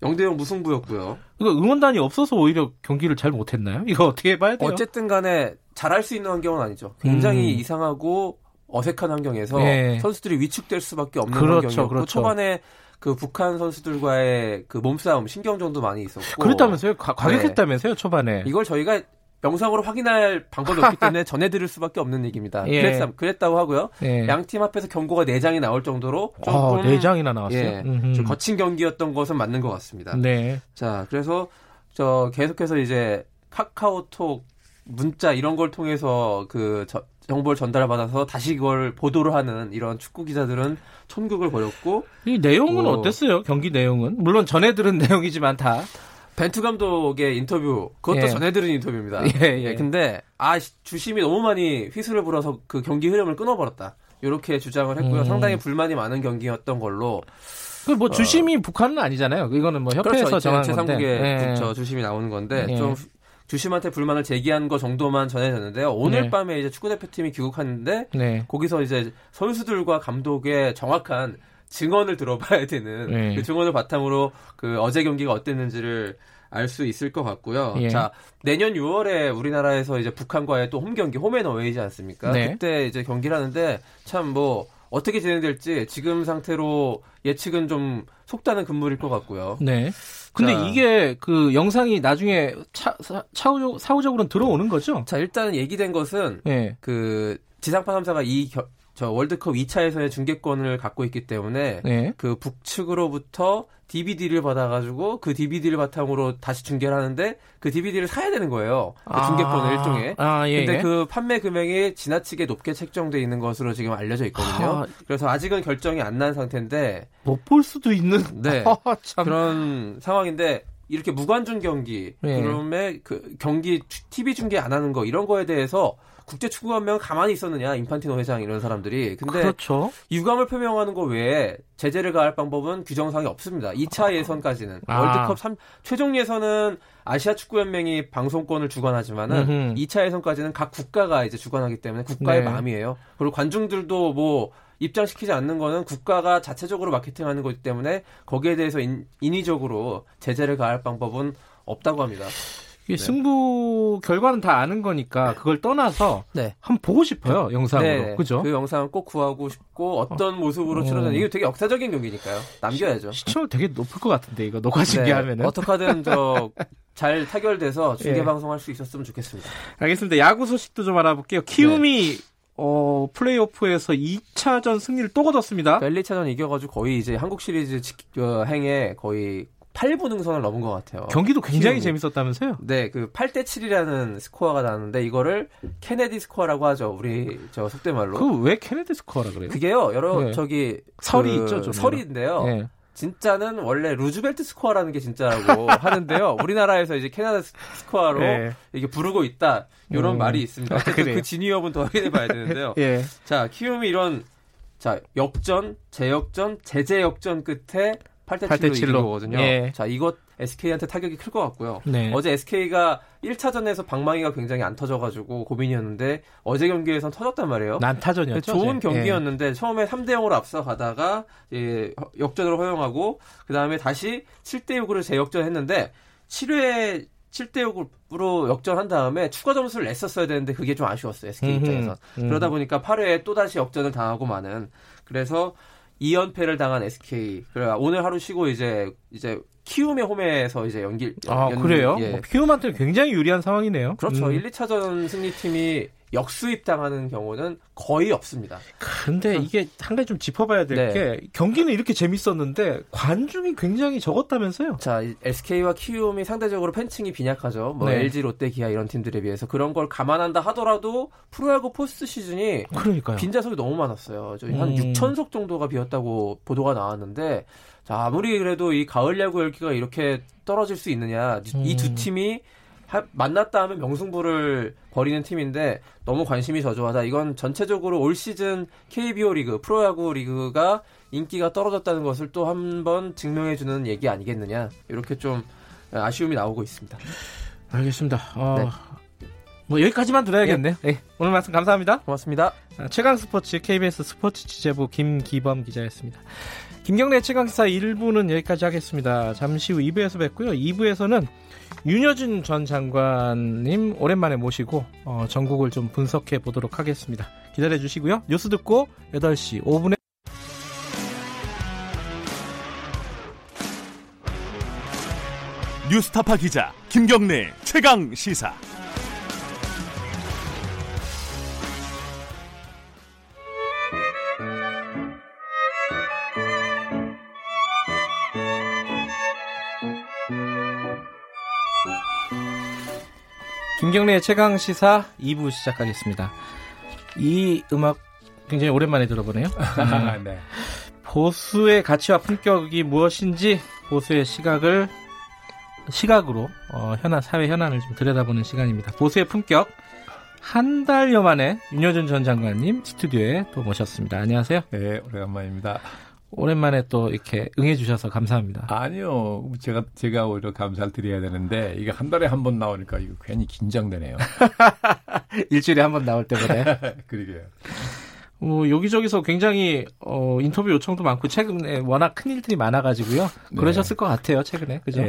영대영 무승부였고요. 이거 응원단이 없어서 오히려 경기를 잘 못했나요? 이거 어떻게 봐야 돼요? 어쨌든 간에 잘할 수 있는 환경은 아니죠. 굉장히 음... 이상하고 어색한 환경에서 예. 선수들이 위축될 수밖에 없는 그렇죠, 환경이었고 그렇죠. 초반에 그 북한 선수들과의 그 몸싸움 신경전도 많이 있었고 그랬다면서요? 가, 격했다면서요 네. 초반에 이걸 저희가 영상으로 확인할 방법이 없기 때문에 전해드릴 수밖에 없는 얘기입니다. 예. 그랬, 그랬다고 하고요. 예. 양팀 앞에서 경고가 4장이 나올 정도로 조금 아, 4장이나 나왔어요. 예, 좀 거친 경기였던 것은 맞는 것 같습니다. 네. 자, 그래서 저 계속해서 이제 카카오톡 문자 이런 걸 통해서 그 저, 정보를 전달받아서 다시 그걸 보도를 하는 이런 축구 기자들은 천국을 벌였고 이 내용은 어, 어땠어요? 경기 내용은 물론 전해 들은 내용이지만 다 벤투 감독의 인터뷰 그것도 예. 전해 들은 인터뷰입니다. 예, 예. 예, 근데 아 주심이 너무 많이 휘슬을 불어서 그 경기 흐름을 끊어버렸다. 이렇게 주장을 했고요. 음. 상당히 불만이 많은 경기였던 걸로. 그뭐 어. 주심이 어, 북한은 아니잖아요. 이거는 뭐 협회에서 그렇죠. 정한 건데. 제3국의 예. 주심이 나오는 건데 예. 좀 주심한테 불만을 제기한 거 정도만 전해졌는데요. 오늘 네. 밤에 이제 축구 대표팀이 귀국하는데 네. 거기서 이제 선수들과 감독의 정확한 증언을 들어봐야 되는 네. 그 증언을 바탕으로 그 어제 경기가 어땠는지를 알 수 있을 것 같고요. 예. 자 내년 6월에 우리나라에서 이제 북한과의 또 홈 경기 홈앤어웨이지 않습니까? 네. 그때 이제 경기를 하는데 참 뭐 어떻게 진행될지 지금 상태로 예측은 좀 속다는 근물일 것 같고요. 네. 근데 자, 이게 그 영상이 나중에 차, 사후적, 사후적으로는 들어오는 거죠? 자, 일단 얘기된 것은 네. 그 지상파 3사가 이 겨, 저 월드컵 2차에서의 중계권을 갖고 있기 때문에 네. 그 북측으로부터 DVD를 받아가지고 그 DVD를 바탕으로 다시 중계를 하는데 그 DVD를 사야 되는 거예요. 그 아. 중계권을 일종의. 아, 예. 근데 그 판매 금액이 지나치게 높게 책정돼 있는 것으로 지금 알려져 있거든요. 아. 그래서 아직은 결정이 안 난 상태인데 못 볼 수도 있는 네. 아, 그런 상황인데 이렇게 무관중 경기 네. 그러면 그 경기 TV 중계 안 하는 거 이런 거에 대해서 국제 축구연맹은 가만히 있었느냐 인판티노 회장 이런 사람들이 근데 그렇죠. 유감을 표명하는 거 외에 제재를 가할 방법은 규정상이 없습니다. 2차 예선까지는 아. 월드컵 3 최종 예선은 아시아 축구연맹이 방송권을 주관하지만은 음흠. 2차 예선까지는 각 국가가 이제 주관하기 때문에 국가의 네. 마음이에요. 그리고 관중들도 뭐 입장시키지 않는 거는 국가가 자체적으로 마케팅하는 거기 때문에 거기에 대해서 인, 인위적으로 제재를 가할 방법은 없다고 합니다. 네. 승부 결과는 다 아는 거니까 네. 그걸 떠나서 네. 한번 보고 싶어요 네. 영상으로 네. 그죠? 그 영상을 꼭 구하고 싶고 어떤 어. 모습으로 치러졌는 이게 되게 역사적인 경기니까요. 남겨야죠. 시, 청률 되게 높을 것 같은데 이거 녹화 중계 하면은 어떻게든 저 잘 타결돼서 중계 방송할 수 있었으면 좋겠습니다. 알겠습니다. 야구 소식도 좀 알아볼게요. 키움이 어, 플레이오프에서 2차전 승리를 또 거뒀습니다. 1, 2차전 이겨가지고 거의 이제 한국 시리즈 어, 행에 거의 8부 능선을 넘은 것 같아요. 경기도 굉장히 키움이. 재밌었다면서요? 네, 그 8대 7이라는 스코어가 나왔는데 이거를 케네디 스코어라고 하죠. 우리 저 속된 말로. 그 왜 케네디 스코어라 그래요? 그게요. 여러 네. 저기 설이 그 있죠, 좀 설인데요. 네. 진짜는 원래 루즈벨트 스코어라는 게 진짜라고 하는데요. 우리나라에서 이제 케네디 스코어로 네. 이게 부르고 있다. 이런 음. 말이 있습니다. 아, 어쨌든 아, 그 진위 여부는 더 확인해 봐야 되는데요. 예. 자, 키움이 이런 자, 역전, 재역전, 재재역전 끝에 8대 7로, 8대 7로. 이긴 거거든요. 예. 자, 이것 SK한테 타격이 클 것 같고요. 네. 어제 SK가 1차전에서 방망이가 굉장히 안 터져가지고 고민이었는데 어제 경기에선 터졌단 말이에요. 난타전이었죠. 좋은 예. 경기였는데 예. 처음에 3대 0으로 앞서가다가 예, 역전을 허용하고 그 다음에 다시 7대 6으로 재역전했는데 7회 7대 6으로 역전한 다음에 추가 점수를 냈었어야 되는데 그게 좀 아쉬웠어요. SK 입장에서. 음. 그러다 보니까 8회에 또 다시 역전을 당하고 마는 그래서 2연패를 당한 SK. 그래 오늘 하루 쉬고 이제 이제 키움의 홈에서 이제 연기 아 연, 그래요? 예. 뭐 키움한테 굉장히 유리한 상황이네요. 그렇죠. 음. 1, 2차전 승리팀이 역수입 당하는 경우는 거의 없습니다. 근데 이게 한 가지 좀 짚어봐야 될게 네. 경기는 이렇게 재밌었는데 관중이 굉장히 적었다면서요? 자 SK와 키움이 상대적으로 팬층이 빈약하죠. 뭐 네. LG, 롯데, 기아 이런 팀들에 비해서 그런 걸 감안한다 하더라도 프로야구 포스트 시즌이 그러니까요. 빈자석이 너무 많았어요. 한 음. 6천 석 정도가 비었다고 보도가 나왔는데 자 아무리 그래도 이 가을 야구 열기가 이렇게 떨어질 수 있느냐 음. 이두 팀이 하, 만났다 하면 명승부를 벌이는 팀인데 너무 관심이 저조하다. 이건 전체적으로 올 시즌 KBO 리그, 프로야구 리그가 인기가 떨어졌다는 것을 또 한 번 증명해주는 얘기 아니겠느냐. 이렇게 좀 아쉬움이 나오고 있습니다. 알겠습니다. 어, 네. 뭐 여기까지만 들어야겠네요. 네. 네. 오늘 말씀 감사합니다. 고맙습니다. 최강 스포츠 KBS 스포츠 취재부 김기범 기자였습니다. 김경래 최강사 1부는 여기까지 하겠습니다. 잠시 후 2부에서 뵙고요. 2부에서는 윤여준 전 장관님 오랜만에 모시고 어, 전국을 좀 분석해 보도록 하겠습니다. 기다려 주시고요. 뉴스 듣고 8시 5분에 뉴스타파 기자 김경래 최강 시사. 김경래의 최강 시사 2부 시작하겠습니다. 이 음악 굉장히 오랜만에 들어보네요. 음, 네. 보수의 가치와 품격이 무엇인지 보수의 시각을 시각으로 어, 현안 사회 현안을 좀 들여다보는 시간입니다. 보수의 품격 한 달여 만에 윤여준 전 장관님 스튜디오에 또 모셨습니다. 안녕하세요. 네, 오래간만입니다. 오랜만에 또 이렇게 응해주셔서 감사합니다. 아니요, 제가 제가 오히려 감사를 드려야 되는데 이게 한 달에 한 번 나오니까 이거 괜히 긴장되네요. 일주일에 한 번 나올 때보다. 그러게요. 어, 여기저기서 굉장히 어, 인터뷰 요청도 많고 최근에 워낙 큰 일들이 많아가지고요. 그러셨을 것 같아요 최근에 그죠?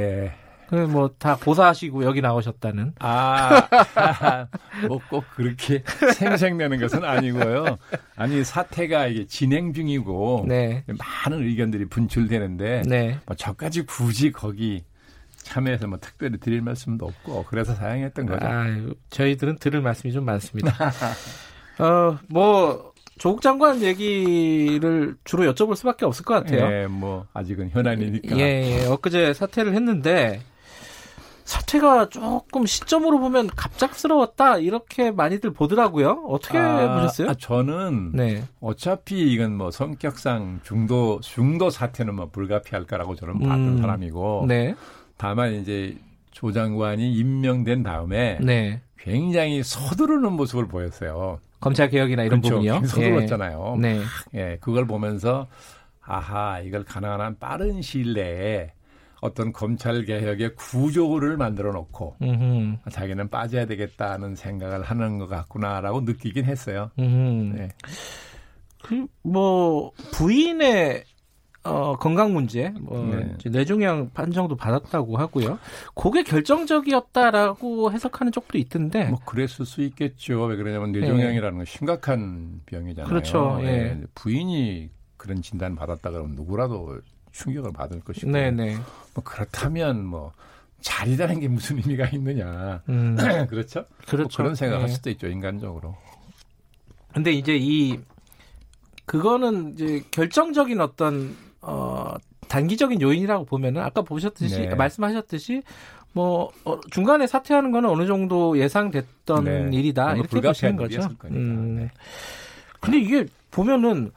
네. 뭐다 고사하시고 여기 나오셨다는. 아, 뭐 꼭 그렇게 생색내는 것은 아니고요. 아니 사태가 이게 진행 중이고 네. 많은 의견들이 분출되는데 네. 뭐 저까지 굳이 거기 참여해서 뭐 특별히 드릴 말씀도 없고 그래서 사양했던 거죠. 아, 저희들은 들을 말씀이 좀 많습니다. 어, 뭐 조국 장관 얘기를 주로 여쭤볼 수밖에 없을 것 같아요. 예, 뭐 아직은 현안이니까. 예, 예, 엊그제 사퇴를 했는데 사퇴가 조금 시점으로 보면 갑작스러웠다 이렇게 많이들 보더라고요. 어떻게 아, 보셨어요? 아, 저는 네. 어차피 이건 뭐 성격상 중도 중도 사태는 뭐 불가피할 거라고 저는 봤던 음, 사람이고 네. 다만 이제 조 장관이 임명된 다음에 네. 굉장히 서두르는 모습을 보였어요. 검찰 개혁이나 이런 그렇죠. 부분이요. 서둘렀잖아요. 예. 네. 예, 그걸 보면서 아하 이걸 가능한 한 빠른 시일 내에 어떤 검찰 개혁의 구조를 만들어 놓고 음흠. 자기는 빠져야 되겠다는 생각을 하는 것 같구나라고 느끼긴 했어요. 음. 네. 그뭐 부인의 어, 건강 문제, 뭐 네. 뇌종양 판정도 받았다고 하고요. 그게 결정적이었다라고 해석하는 쪽도 있던데. 뭐 그랬을 수 있겠죠. 왜 그러냐면 뇌종양이라는 건 심각한 병이잖아요. 네. 그렇죠. 예. 부인이 그런 진단 받았다 그러면 누구라도 충격을 받을 것이고. 네네. 뭐 그렇다면 뭐 자리라는 게 무슨 의미가 있느냐. 음, 그렇죠? 그렇죠. 뭐 그런 생각할 예. 수도 있죠 인간적으로. 근데 이제 이 그거는 이제 결정적인 어떤 어 단기적인 요인이라고 보면은 아까 보셨듯이 네. 말씀하셨듯이 뭐 어, 중간에 사퇴하는 거는 어느 정도 예상됐던 네. 일이다 이렇게 보시는 거죠. 음. 네. 근데 이게 보면은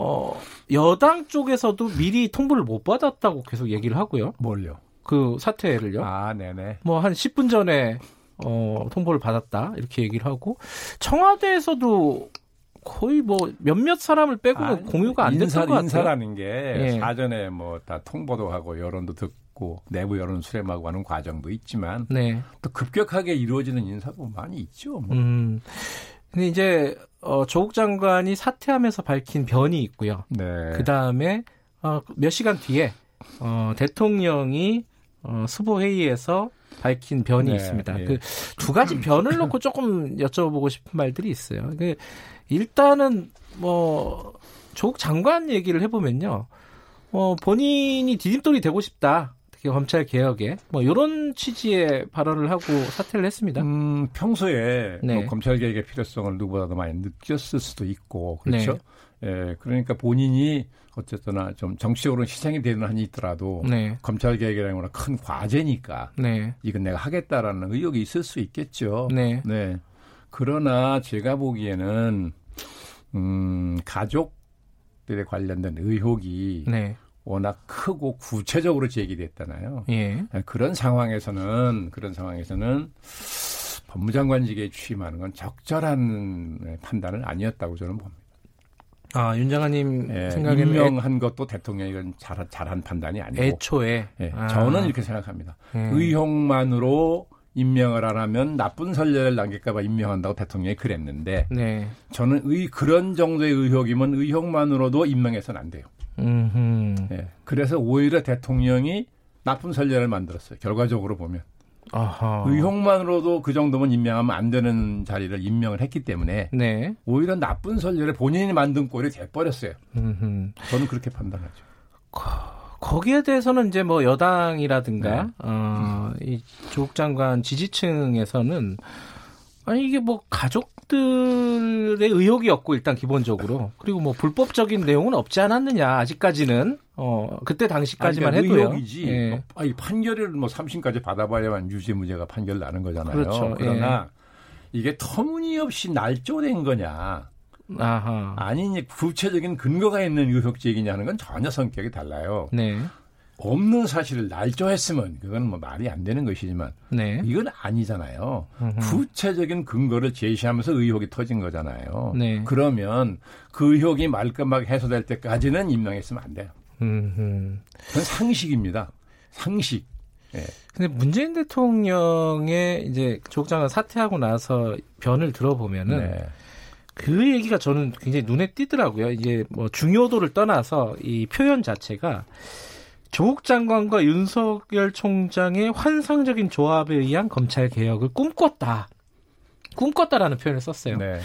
어 여당 쪽에서도 미리 통보를 못 받았다고 계속 얘기를 하고요. 뭘요? 그 사퇴를요. 아, 네네. 뭐 한 10분 전에 어 통보를 받았다 이렇게 얘기를 하고 청와대에서도 거의 뭐 몇몇 사람을 빼고는 아니, 공유가 안 됐던 인사, 것 같아요. 인사라는 게 예. 사전에 뭐 다 통보도 하고 여론도 듣고 내부 여론 수렴하고 하는 과정도 있지만 네. 또 급격하게 이루어지는 인사도 많이 있죠. 뭐. 음. 근데 이제 어 조국 장관이 사퇴하면서 밝힌 변이 있고요. 네. 그 다음에 어, 몇 시간 뒤에 어, 대통령이 어, 수보 회의에서 밝힌 변이 네, 있습니다. 예. 그두 가지 변을 놓고 조금 여쭤보고 싶은 말들이 있어요. 그 일단은 뭐 조국 장관 얘기를 해보면요, 어, 본인이 디딤돌이 되고 싶다. 특히 검찰 개혁에 뭐 이런 취지의 발언을 하고 사퇴를 했습니다. 음, 평소에 네. 뭐 검찰 개혁의 필요성을 누구보다도 많이 느꼈을 수도 있고 그렇죠. 네. 예, 그러니까 본인이 어쨌거나 좀 정치적으로 희생이 되는 한이 있더라도 네, 검찰 개혁이라는 거는 큰 과제니까 네, 이건 내가 하겠다라는 의욕이 있을 수 있겠죠. 네, 네. 그러나 제가 보기에는 음, 가족들에 관련된 의혹이 네, 워낙 크고 구체적으로 제기됐잖아요. 예, 그런 상황에서는 그런 상황에서는 법무장관직에 취임하는 건 적절한 판단은 아니었다고 저는 봅니다. 아 윤 장관님 예, 생각에는 임명한 것도 대통령이 잘, 잘한 판단이 아니고 애초에 예, 아. 저는 이렇게 생각합니다. 예. 의혹만으로 임명을 안 하면 나쁜 선례를 남길까봐 임명한다고 대통령이 그랬는데 네. 저는 의 그런 정도의 의혹이면 의혹만으로도 임명해서는 안 돼요. 음흠. 예, 그래서 오히려 대통령이 나쁜 선례를 만들었어요. 결과적으로 보면 아하. 의혹만으로도 그 정도면 임명하면 안 되는 자리를 임명을 했기 때문에 네. 오히려 나쁜 선례를 본인이 만든 꼴이 돼버렸어요. 음흠. 저는 그렇게 판단하죠. 거기에 대해서는 이제 뭐 여당이라든가 네. 어, 이 조국 장관 지지층에서는 아니 이게 뭐 가족들의 의혹이었고 일단 기본적으로 그리고 뭐 불법적인 내용은 없지 않았느냐 아직까지는 어 그때 당시까지만 아니, 그러니까 해도요. 의혹이지. 예. 뭐, 아니, 판결을 뭐 3심까지 받아봐야만 유죄 무죄가 판결 나는 거잖아요. 그렇죠. 그러나 이게 터무니없이 날조된 거냐, 아하. 아니니 구체적인 근거가 있는 의혹 제기냐는 건 전혀 성격이 달라요. 네. 없는 사실을 날조했으면 그건 뭐 말이 안 되는 것이지만 네. 이건 아니잖아요. 음흠. 구체적인 근거를 제시하면서 의혹이 터진 거잖아요. 네. 그러면 그 의혹이 말끔하게 해소될 때까지는 임명했으면 안 돼요. 음흠. 그건 상식입니다. 상식. 예. 근데 문재인 대통령의 이제 조국 장관 사퇴하고 나서 변을 들어보면은 네. 그 얘기가 저는 굉장히 눈에 띄더라고요. 이게 뭐 중요도를 떠나서 이 표현 자체가 조국 장관과 윤석열 총장의 환상적인 조합에 의한 검찰 개혁을 꿈꿨다. 꿈꿨다라는 표현을 썼어요. 네.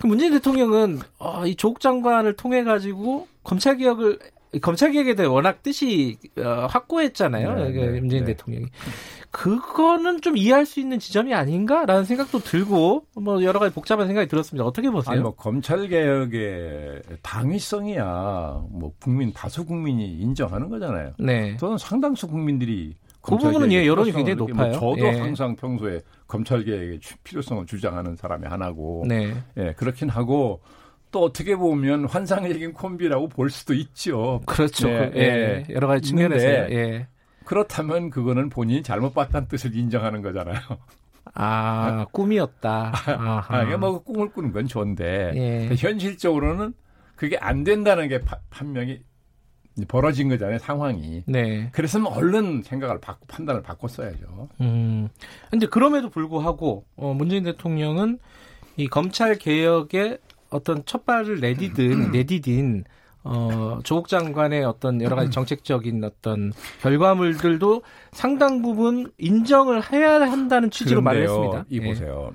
그 문재인 대통령은 어, 이 조국 장관을 통해 가지고 검찰 개혁을 검찰 개혁에 대해 워낙 뜻이 어, 확고했잖아요. 네, 그 네, 문재인 네. 대통령이 그거는 좀 이해할 수 있는 지점이 아닌가라는 생각도 들고 뭐 여러 가지 복잡한 생각이 들었습니다. 어떻게 보세요? 아니 뭐 검찰 개혁의 당위성이야 뭐 국민 다수 국민이 인정하는 거잖아요. 네. 저는 상당수 국민들이 그 부분은 예, 여론이 굉장히 느끼고 뭐 높아요. 저도 예. 항상 평소에 검찰 개혁의 주- 필요성을 주장하는 사람이 하나고, 네. 예 그렇긴 하고 또 어떻게 보면 환상적인 콤비라고 볼 수도 있죠. 그렇죠. 네, 그, 예. 예. 여러 가지 측면에서 예. 그렇다면 그거는 본인이 잘못 봤다는 뜻을 인정하는 거잖아요. 아, 꿈이었다. 아하. 아, 이게 뭐 꿈을 꾸는 건 좋은데 예. 현실적으로는 그게 안 된다는 게 파- 판명이 벌어진 거잖아요 상황이. 네. 그래서는 얼른 생각을 바꾸 판단을 바꿨어야죠. 음. 근데 그럼에도 불구하고 어, 문재인 대통령은 이 검찰 개혁에 어떤 첫 발을 내디딘 내디딘 어, 조국 장관의 어떤 여러 가지 정책적인 어떤 결과물들도 상당 부분 인정을 해야 한다는 취지로 말을 그런데요, 했습니다. 이 예. 보세요.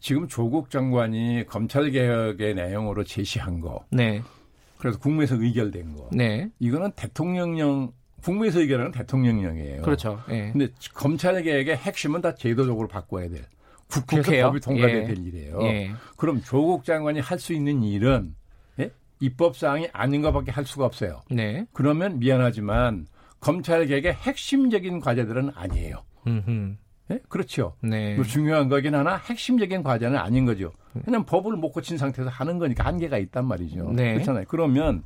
지금 조국 장관이 검찰 개혁의 내용으로 제시한 거, 네. 그래서 국무에서 의결된 거, 네. 이거는 대통령령 국무에서 의결하는 대통령령이에요. 그렇죠. 예. 근데 검찰 개혁의 핵심은 다 제도적으로 바꿔야 될 국회에서? 법이 통과돼야 예. 될 일이에요. 예. 그럼 조국 장관이 할 수 있는 일은 예? 입법 사항이 아닌 것밖에 할 수가 없어요. 네. 그러면 미안하지만 검찰 개혁의 핵심적인 과제들은 아니에요. 음흠. 예? 그렇죠. 네. 뭐 중요한 거긴 하나 핵심적인 과제는 아닌 거죠. 그냥 법을 못 고친 상태에서 하는 거니까 한계가 있단 말이죠. 네. 그렇잖아요. 그러면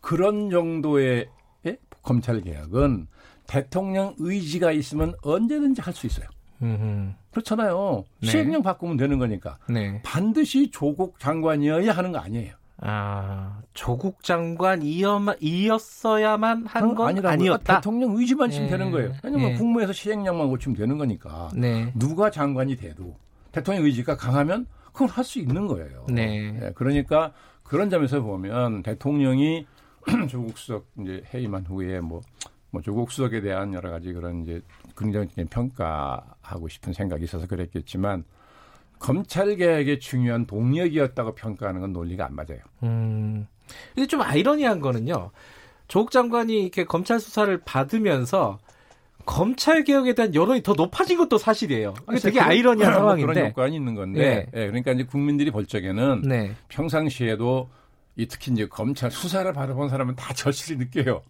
그런 정도의 예? 검찰 개혁은 대통령 의지가 있으면 언제든지 할 수 있어요. 음흠. 그렇잖아요. 네. 시행령 바꾸면 되는 거니까. 네. 반드시 조국 장관이어야 하는 거 아니에요. 아, 조국 장관 이었어야만 한건 아니라고요. 아니었다. 대통령 의지만 있으면 예. 되는 거예요. 왜냐면 예. 국무에서 시행령만 고치면 되는 거니까. 네. 누가 장관이 돼도 대통령 의지가 강하면 그건 할수 있는 거예요. 네. 예, 그러니까 그런 점에서 보면 대통령이 조국 수석 이제 해임한 후에 뭐, 뭐 조국 수석에 대한 여러 가지 그런 이제 긍정적인 평가하고 싶은 생각이 있어서 그랬겠지만 검찰 개혁의 중요한 동력이었다고 평가하는 건 논리가 안 맞아요. 음. 근데 좀 아이러니한 거는요. 조국 장관이 이렇게 검찰 수사를 받으면서 검찰 개혁에 대한 여론이 더 높아진 것도 사실이에요. 이게 되게 그런- 아이러니한 뭐 상황인데. 그런 효과는 있는 건데, 예, 그러니까 이제 국민들이 볼 적에는 네. 평상시에도 이 특히 이제 검찰 수사를 받아본 사람은 다 절실히 느껴요.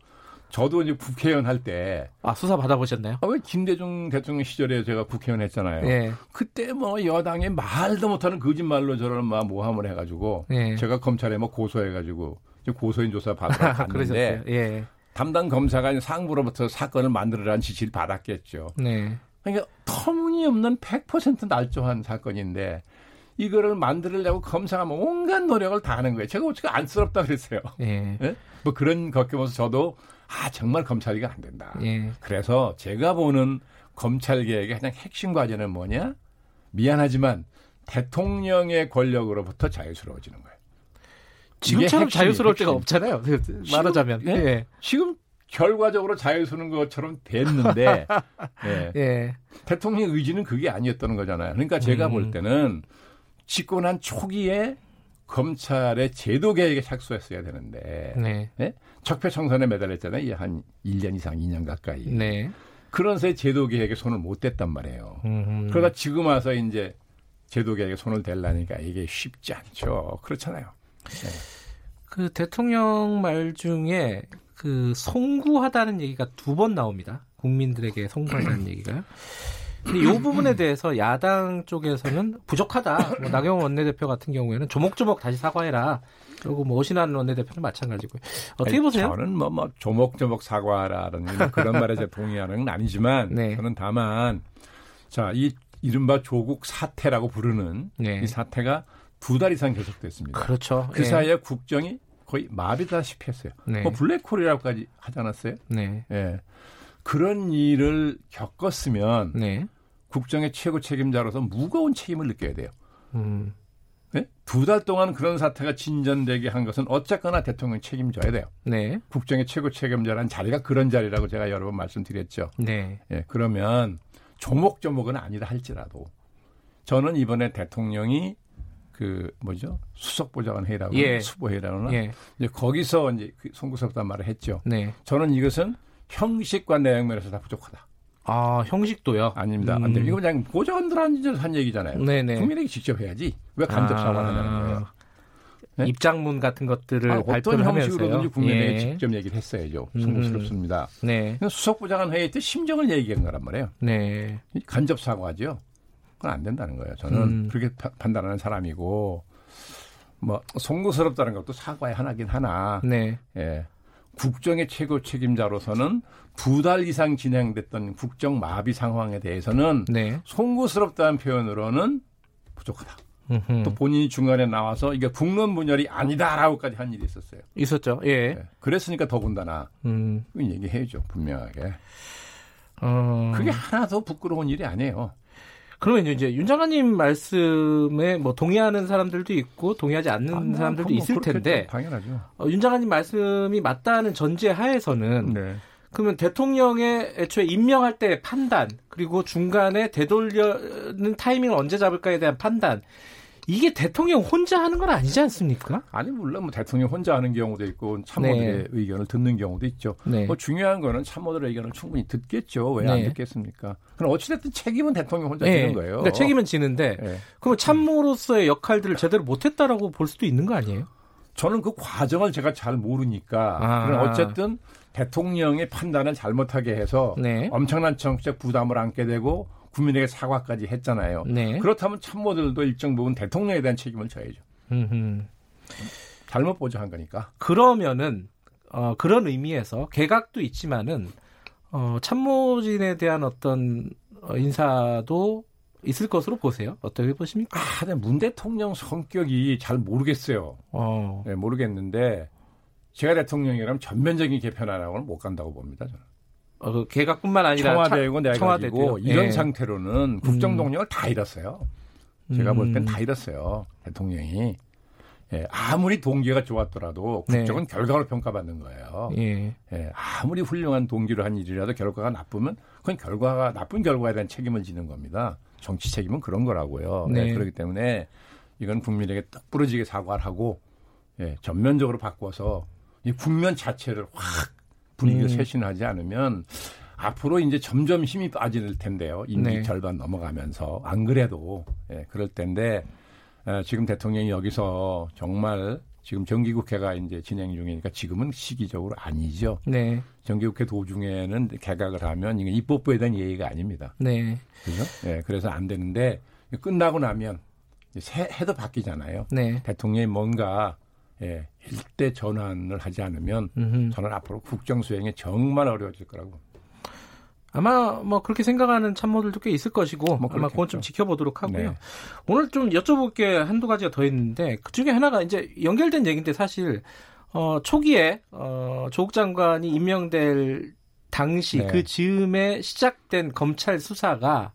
저도 이제 국회의원 할 때, 아, 수사 받아보셨나요? 아, 왜 김대중 대통령 시절에 제가 국회의원 했잖아요. 예. 그때 뭐 여당이 말도 못하는 거짓말로 저를 막 모함을 해가지고 예. 제가 검찰에 뭐 고소해가지고 이제 고소인 조사 받으러 갔는데 그러셨어요. 예. 담당 검사가 상부로부터 사건을 만들으라는 지시를 받았겠죠. 네. 그러니까 터무니없는 100% 날조한 사건인데 이거를 만들려고 검사가 뭐 온갖 노력을 다 하는 거예요. 제가 어떻게 안쓰럽다 그랬어요. 예. 예? 뭐 그런 겪으면서 저도 아 정말 검찰이가 안 된다. 예. 그래서 제가 보는 검찰 개혁의 가장 핵심 과제는 뭐냐? 미안하지만 대통령의 권력으로부터 자유스러워지는 거예요. 지금처럼 자유스러울 때가. 없잖아요. 그, 말하자면. 예? 예. 지금 결과적으로 자유 쓰는 것처럼 됐는데 예. 예. 대통령 의지는 그게 아니었다는 거잖아요. 그러니까 제가 음. 볼 때는 집권한 초기에 검찰의 제도 개혁에 착수했어야 되는데 네. 예? 적폐 청산에 매달렸잖아요. 이한 1년 이상, 2년 가까이. 네. 그런새 제도 개혁에 손을 못 댔단 말이에요. 음. 그러다 지금 와서 이제 제도 개혁에 손을 댈라니까 이게 쉽지 않죠. 그렇잖아요. 그 대통령 말 중에 그 송구하다는 얘기가 두 번 나옵니다. 국민들에게 송구하다는 얘기가요. 근데 이 부분에 대해서 야당 쪽에서는 부족하다. 뭐 나경원 원내대표 같은 경우에는 조목조목 다시 사과해라. 그리고 뭐 오신환 원내대표는 마찬가지고요. 어떻게 아니, 보세요? 저는 뭐, 뭐 조목조목 사과하라는 뭐 그런 말에 제가 동의하는 건 아니지만 네. 저는 다만 자 이 이른바 조국 사태라고 부르는 네. 이 사태가 두 달 이상 계속됐습니다. 그렇죠. 그 예. 사이에 국정이 거의 마비다시피 했어요. 네. 뭐 블랙홀이라고까지 하지 않았어요? 네. 예. 그런 일을 겪었으면 네. 국정의 최고 책임자로서 무거운 책임을 느껴야 돼요. 음. 두달 동안 그런 사태가 진전되게 한 것은 어쨌거나 대통령이 책임져야 돼요. 네. 국정의 최고 책임자라는 자리가 그런 자리라고 제가 여러 번 말씀드렸죠. 네. 예, 그러면 조목조목은 아니다 할지라도 저는 이번에 대통령이 그 뭐죠 수석 보좌관 회의라고 예. 수보 회의라고 예. 이제 거기서 이제 그 송구섭단 말을 했죠. 네. 저는 이것은 형식과 내용 면에서 다 부족하다. 아, 형식도요? 아닙니다. 음. 안 돼요. 이거 그냥 보좌관들한테 한 얘기잖아요. 네네. 국민에게 직접 해야지. 왜 간접 아. 사과하냐는 거예요. 네? 입장문 같은 것들을 아, 어떤 형식으로든지. 국민에게 예. 직접 얘기를 했어야죠. 음. 송구스럽습니다. 네. 수석부 장관 회의 때 심정을 얘기한 거란 말이에요. 네. 간접 사과죠. 그건 안 된다는 거예요. 저는 음. 그렇게 파- 판단하는 사람이고 뭐 송구스럽다는 것도 사과의 하나긴 하나. 네. 예. 국정의 최고 책임자로서는 두 달 이상 진행됐던 국정 마비 상황에 대해서는 네. 송구스럽다는 표현으로는 부족하다. 음흠. 또 본인이 중간에 나와서 이게 국론 분열이 아니다라고까지 한 일이 있었어요. 있었죠. 예. 예. 그랬으니까 더군다나 음. 얘기해야죠 분명하게. 어. 그게 하나도 부끄러운 일이 아니에요. 그러면 이제 윤 장관님 말씀에 뭐 동의하는 사람들도 있고 동의하지 않는 아, 뭐, 사람들도 뭐 있을. 텐데 당연하죠. 어, 윤 장관님 말씀이 맞다는 전제 하에서는 네. 그러면 대통령의 애초에 임명할 때 판단 그리고 중간에 되돌려는 타이밍을 언제 잡을까에 대한 판단 이게 대통령 혼자 하는 건 아니지 않습니까? 아니 물론 뭐 대통령 혼자 하는 경우도 있고 참모들의 네. 의견을 듣는 경우도 있죠. 네. 뭐 중요한 거는 참모들의 의견을 충분히 듣겠죠. 왜안 네. 듣겠습니까? 그럼 어찌됐든 책임은 대통령 혼자 네. 지는 거예요. 그러니까 책임은 지는데 예. 그럼 참모로서의 역할들을 제대로 못했다라고 볼 수도 있는 거 아니에요? 저는 그 과정을 제가 잘 모르니까 아. 그럼 어쨌든 대통령의 판단을 잘못하게 해서 네. 엄청난 정치적 부담을 안게 되고 국민에게 사과까지 했잖아요. 네. 그렇다면 참모들도 일정 부분 대통령에 대한 책임을 져야죠. 음흠. 잘못 보조한 거니까. 그러면은 어, 그런 의미에서 개각도 있지만은 어, 참모진에 대한 어떤 어, 인사도 있을 것으로 보세요. 어떻게 보십니까? 아, 근데 문 대통령 성격이 잘 모르겠어요. 어, 네, 모르겠는데 제가 대통령이라면 전면적인 개편하라고는 못 간다고 봅니다. 저는. 어, 그 개각뿐만 아니라 청와대고 청와대도요. 가지고 이런 예. 상태로는 국정 동력을 다 잃었어요. 제가 볼땐 음. 다 잃었어요. 대통령이. 예, 아무리 동기가 좋았더라도 네. 국정은 결과로 평가받는 거예요. 예. 예, 아무리 훌륭한 동기로 한 일이라도 결과가 나쁘면 그건 결과가 나쁜 결과에 대한 책임을 지는 겁니다. 정치 책임은 그런 거라고요. 네. 예, 그렇기 때문에 이건 국민에게 떡 부러지게 사과를 하고 예, 전면적으로 바꿔서 이 국면 자체를 확 분위기를 음. 쇄신하지 않으면 앞으로 이제 점점 힘이 빠질 텐데요. 임기 네. 절반 넘어가면서 안 그래도 예, 그럴 텐데 에, 지금 대통령이 여기서 정말 지금 정기국회가 이제 진행 중이니까 지금은 시기적으로 아니죠. 네. 정기국회 도중에는 개각을 하면 이게 입법부에 대한 예의가 아닙니다. 네. 그죠? 예, 그래서 안 되는데 끝나고 나면 새- 해도 바뀌잖아요. 네. 대통령이 뭔가 예, 일대 전환을 하지 않으면 음흠. 저는 앞으로 국정 수행이 정말 어려워질 거라고. 봅니다. 아마 뭐 그렇게 생각하는 참모들도 꽤 있을 것이고 뭐 아마. 그건 좀 지켜보도록 하고요. 네. 오늘 좀 여쭤볼 게 한두 가지가 더 있는데 그 중에 하나가 이제 연결된 얘기인데 사실 어 초기에 어 조국 장관이 임명될 당시 네. 그 즈음에 시작된 검찰 수사가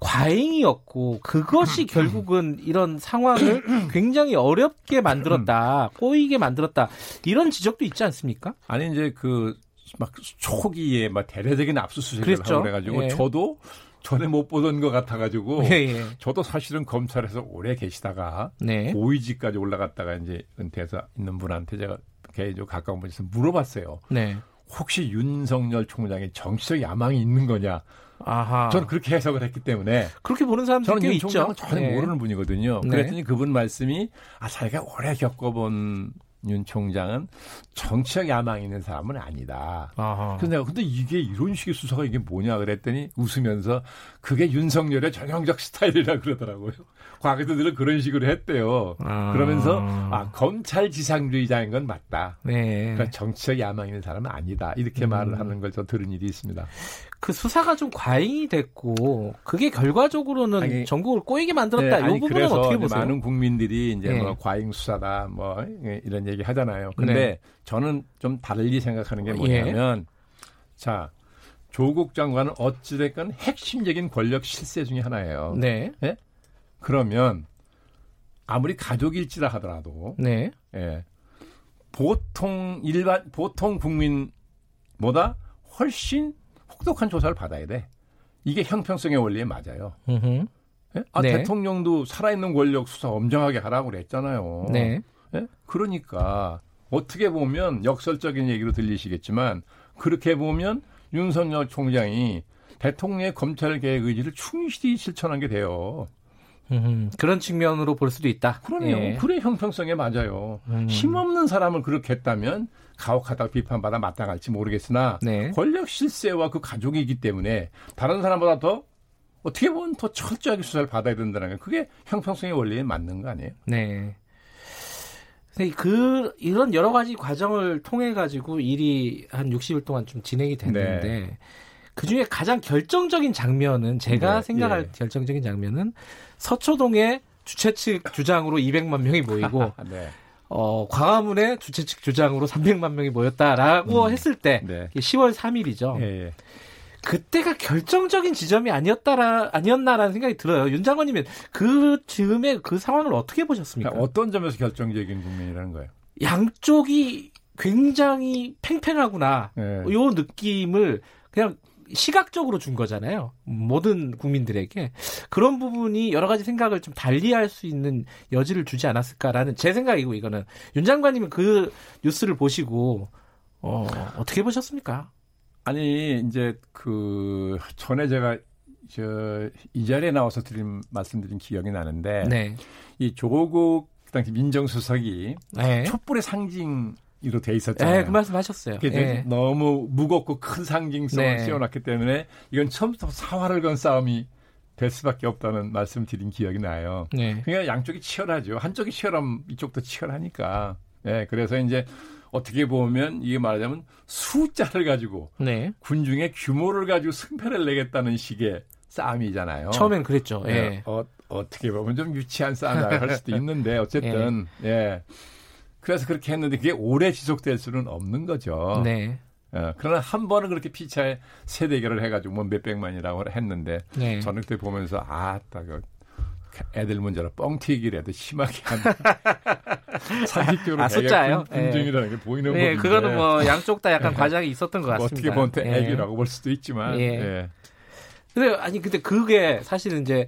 과잉이었고 그것이 결국은 이런 상황을 굉장히 어렵게 만들었다, 꼬이게 만들었다 이런 지적도 있지 않습니까? 아니 이제 그 막 초기에 막 대대적인 압수수색을 그랬죠. 하고 그래가지고 예. 저도 전에 못 보던 것 같아가지고 예, 예. 저도 사실은 검찰에서 오래 계시다가 네. 고위직까지 올라갔다가 이제 은퇴해서 있는 분한테 제가 개인적으로 가까운 분에서 물어봤어요. 네. 혹시 윤석열 총장의 정치적 야망이 있는 거냐? 아하. 저는 그렇게 해석을 했기 때문에 그렇게 보는 사람들이 저는 있죠. 전혀 네. 모르는 분이거든요. 네. 그랬더니 그분 말씀이 아 자기가 오래 겪어본 윤 총장은 정치적 야망이 있는 사람은 아니다. 아하. 그래서 내가 근데 이게 이런 식의 수사가 이게 뭐냐 그랬더니 웃으면서 그게 윤석열의 전형적 스타일이라 그러더라고요. 과거에도 늘 그런 식으로 했대요. 아. 그러면서 아 검찰 지상주의자인 건 맞다. 네. 그러니까 정치적 야망 있는 사람은 아니다. 이렇게 음. 말을 하는 걸 저 들은 일이 있습니다. 그 수사가 좀 과잉이 됐고 그게 결과적으로는 아니, 전국을 꼬이게 만들었다. 네, 이 아니, 부분은 그래서 어떻게 보세요? 많은 국민들이 이제 네. 뭐 과잉 수사다 뭐 예, 이런 얘기 하잖아요. 근데 네. 저는 좀 달리 생각하는 게 예. 뭐냐면 자 조국 장관은 어찌됐건 핵심적인 권력 실세 중에 하나예요. 네. 그러면 아무리 가족일지라 하더라도 네. 예, 보통 일반 보통 국민보다 훨씬 혹독한 조사를 받아야 돼. 이게 형평성의 원리에 맞아요. 예? 아, 네. 대통령도 살아있는 권력 수사 엄정하게 하라고 그랬잖아요. 네. 예? 그러니까 어떻게 보면 역설적인 얘기로 들리시겠지만 그렇게 보면 윤석열 총장이 대통령의 검찰 개혁 의지를 충실히 실천한 게 돼요. 그런 측면으로 볼 수도 있다. 그럼요. 예. 그래 형평성에 맞아요. 음. 힘없는 사람을 그렇게 했다면 가혹하다고 비판받아 마땅할지 모르겠으나 네. 권력 실세와 그 가족이기 때문에 다른 사람보다 더 어떻게 보면 더 철저하게 수사를 받아야 된다는 게 그게 형평성의 원리에 맞는 거 아니에요? 네. 근데 그 이런 여러 가지 과정을 통해 가지고 일이 한 60일 동안 좀 진행이 됐는데 그 중에 가장 결정적인 장면은 제가 네, 생각할 예. 결정적인 장면은 서초동의 주최 측 주장으로 200만 명이 모이고 네. 어, 광화문의 주최 측 주장으로 300만 명이 모였다라고 했을 때 네. 10월 3일이죠. 예, 예. 그때가 결정적인 지점이 아니었다라 아니었나라는 생각이 들어요. 윤 장관님은 그 즈음에 그 상황을 어떻게 보셨습니까? 그러니까 어떤 점에서 결정적인 국면이라는 거예요? 양쪽이 굉장히 팽팽하구나. 예. 요 느낌을 그냥 시각적으로 준 거잖아요. 모든 국민들에게. 그런 부분이 여러 가지 생각을 좀 달리할 수 있는 여지를 주지 않았을까라는 제 생각이고 이거는 윤 장관님은 그 뉴스를 보시고 어, 어떻게 보셨습니까? 아니 이제 그 전에 제가 저 이 자리에 나와서 드린 말씀드린 기억이 나는데 네. 이 조국 당시 민정수석이 네. 촛불의 상징 으로 돼 있었잖아요. 네, 그 말씀 하셨어요. 그게 예. 너무 무겁고 큰 상징성을 네. 씌워놨기 때문에 이건 처음부터 사활을 건 싸움이 될 수밖에 없다는 말씀 드린 기억이 나요. 네. 그러니까 양쪽이 치열하죠. 한쪽이 치열하면 이쪽도 치열하니까. 예, 그래서 이제 어떻게 보면 이게 말하자면 숫자를 가지고 네. 군중의 규모를 가지고 승패를 내겠다는 식의 싸움이잖아요. 처음엔 그랬죠. 예. 예, 어, 어떻게 보면 좀 유치한 싸움이라고 할 수도 있는데 어쨌든 예. 그래서 그렇게 했는데 그게 오래 지속될 수는 없는 거죠. 네. 어, 그러나 한 번은 그렇게 피차에 세 대결을 해가지고 뭐 몇백만이라고 했는데 네. 저는 그때 보면서 아따 그 애들 문제로 뻥튀기라도 심하게 한 상식적으로 아? 군- 군중이라는 게 보이는 네, 법인데 그거는 뭐 양쪽 다 약간 예. 과장이 있었던 것뭐 같습니다. 어떻게 보면 또 예. 애기라고 볼 수도 있지만 예. 예. 근데 아니 근데 그게 사실은 이제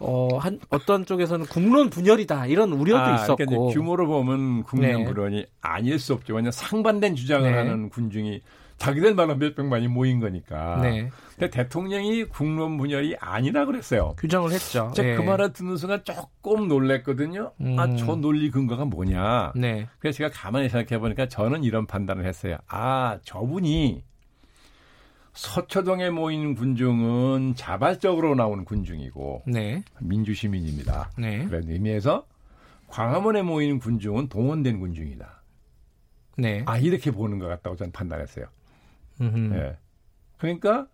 어, 한 어떤 쪽에서는 국론 분열이다 이런 우려도 아, 있었고. 그러니까 규모로 보면 국민 네. 불원이 아닐 수 없죠. 왜냐하면 상반된 주장을 네. 하는 군중이 자기들 말로 몇백만이 모인 거니까. 네. 근데 대통령이 국론 분열이 아니라 그랬어요. 규정을 했죠. 제가 예. 그 말을 듣는 순간 조금 놀랬거든요. 음. 아, 저 논리 근거가 뭐냐. 네. 그래서 제가 가만히 생각해 보니까 저는 이런 판단을 했어요. 아, 저분이 서초동에 모인 군중은 자발적으로 나오는 군중이고 네. 민주시민입니다. 네. 그런 의미에서 광화문에 모이는 군중은 동원된 군중이다. 네. 아 이렇게 보는 것 같다고 저는 판단했어요. 음흠. 예. 그러니까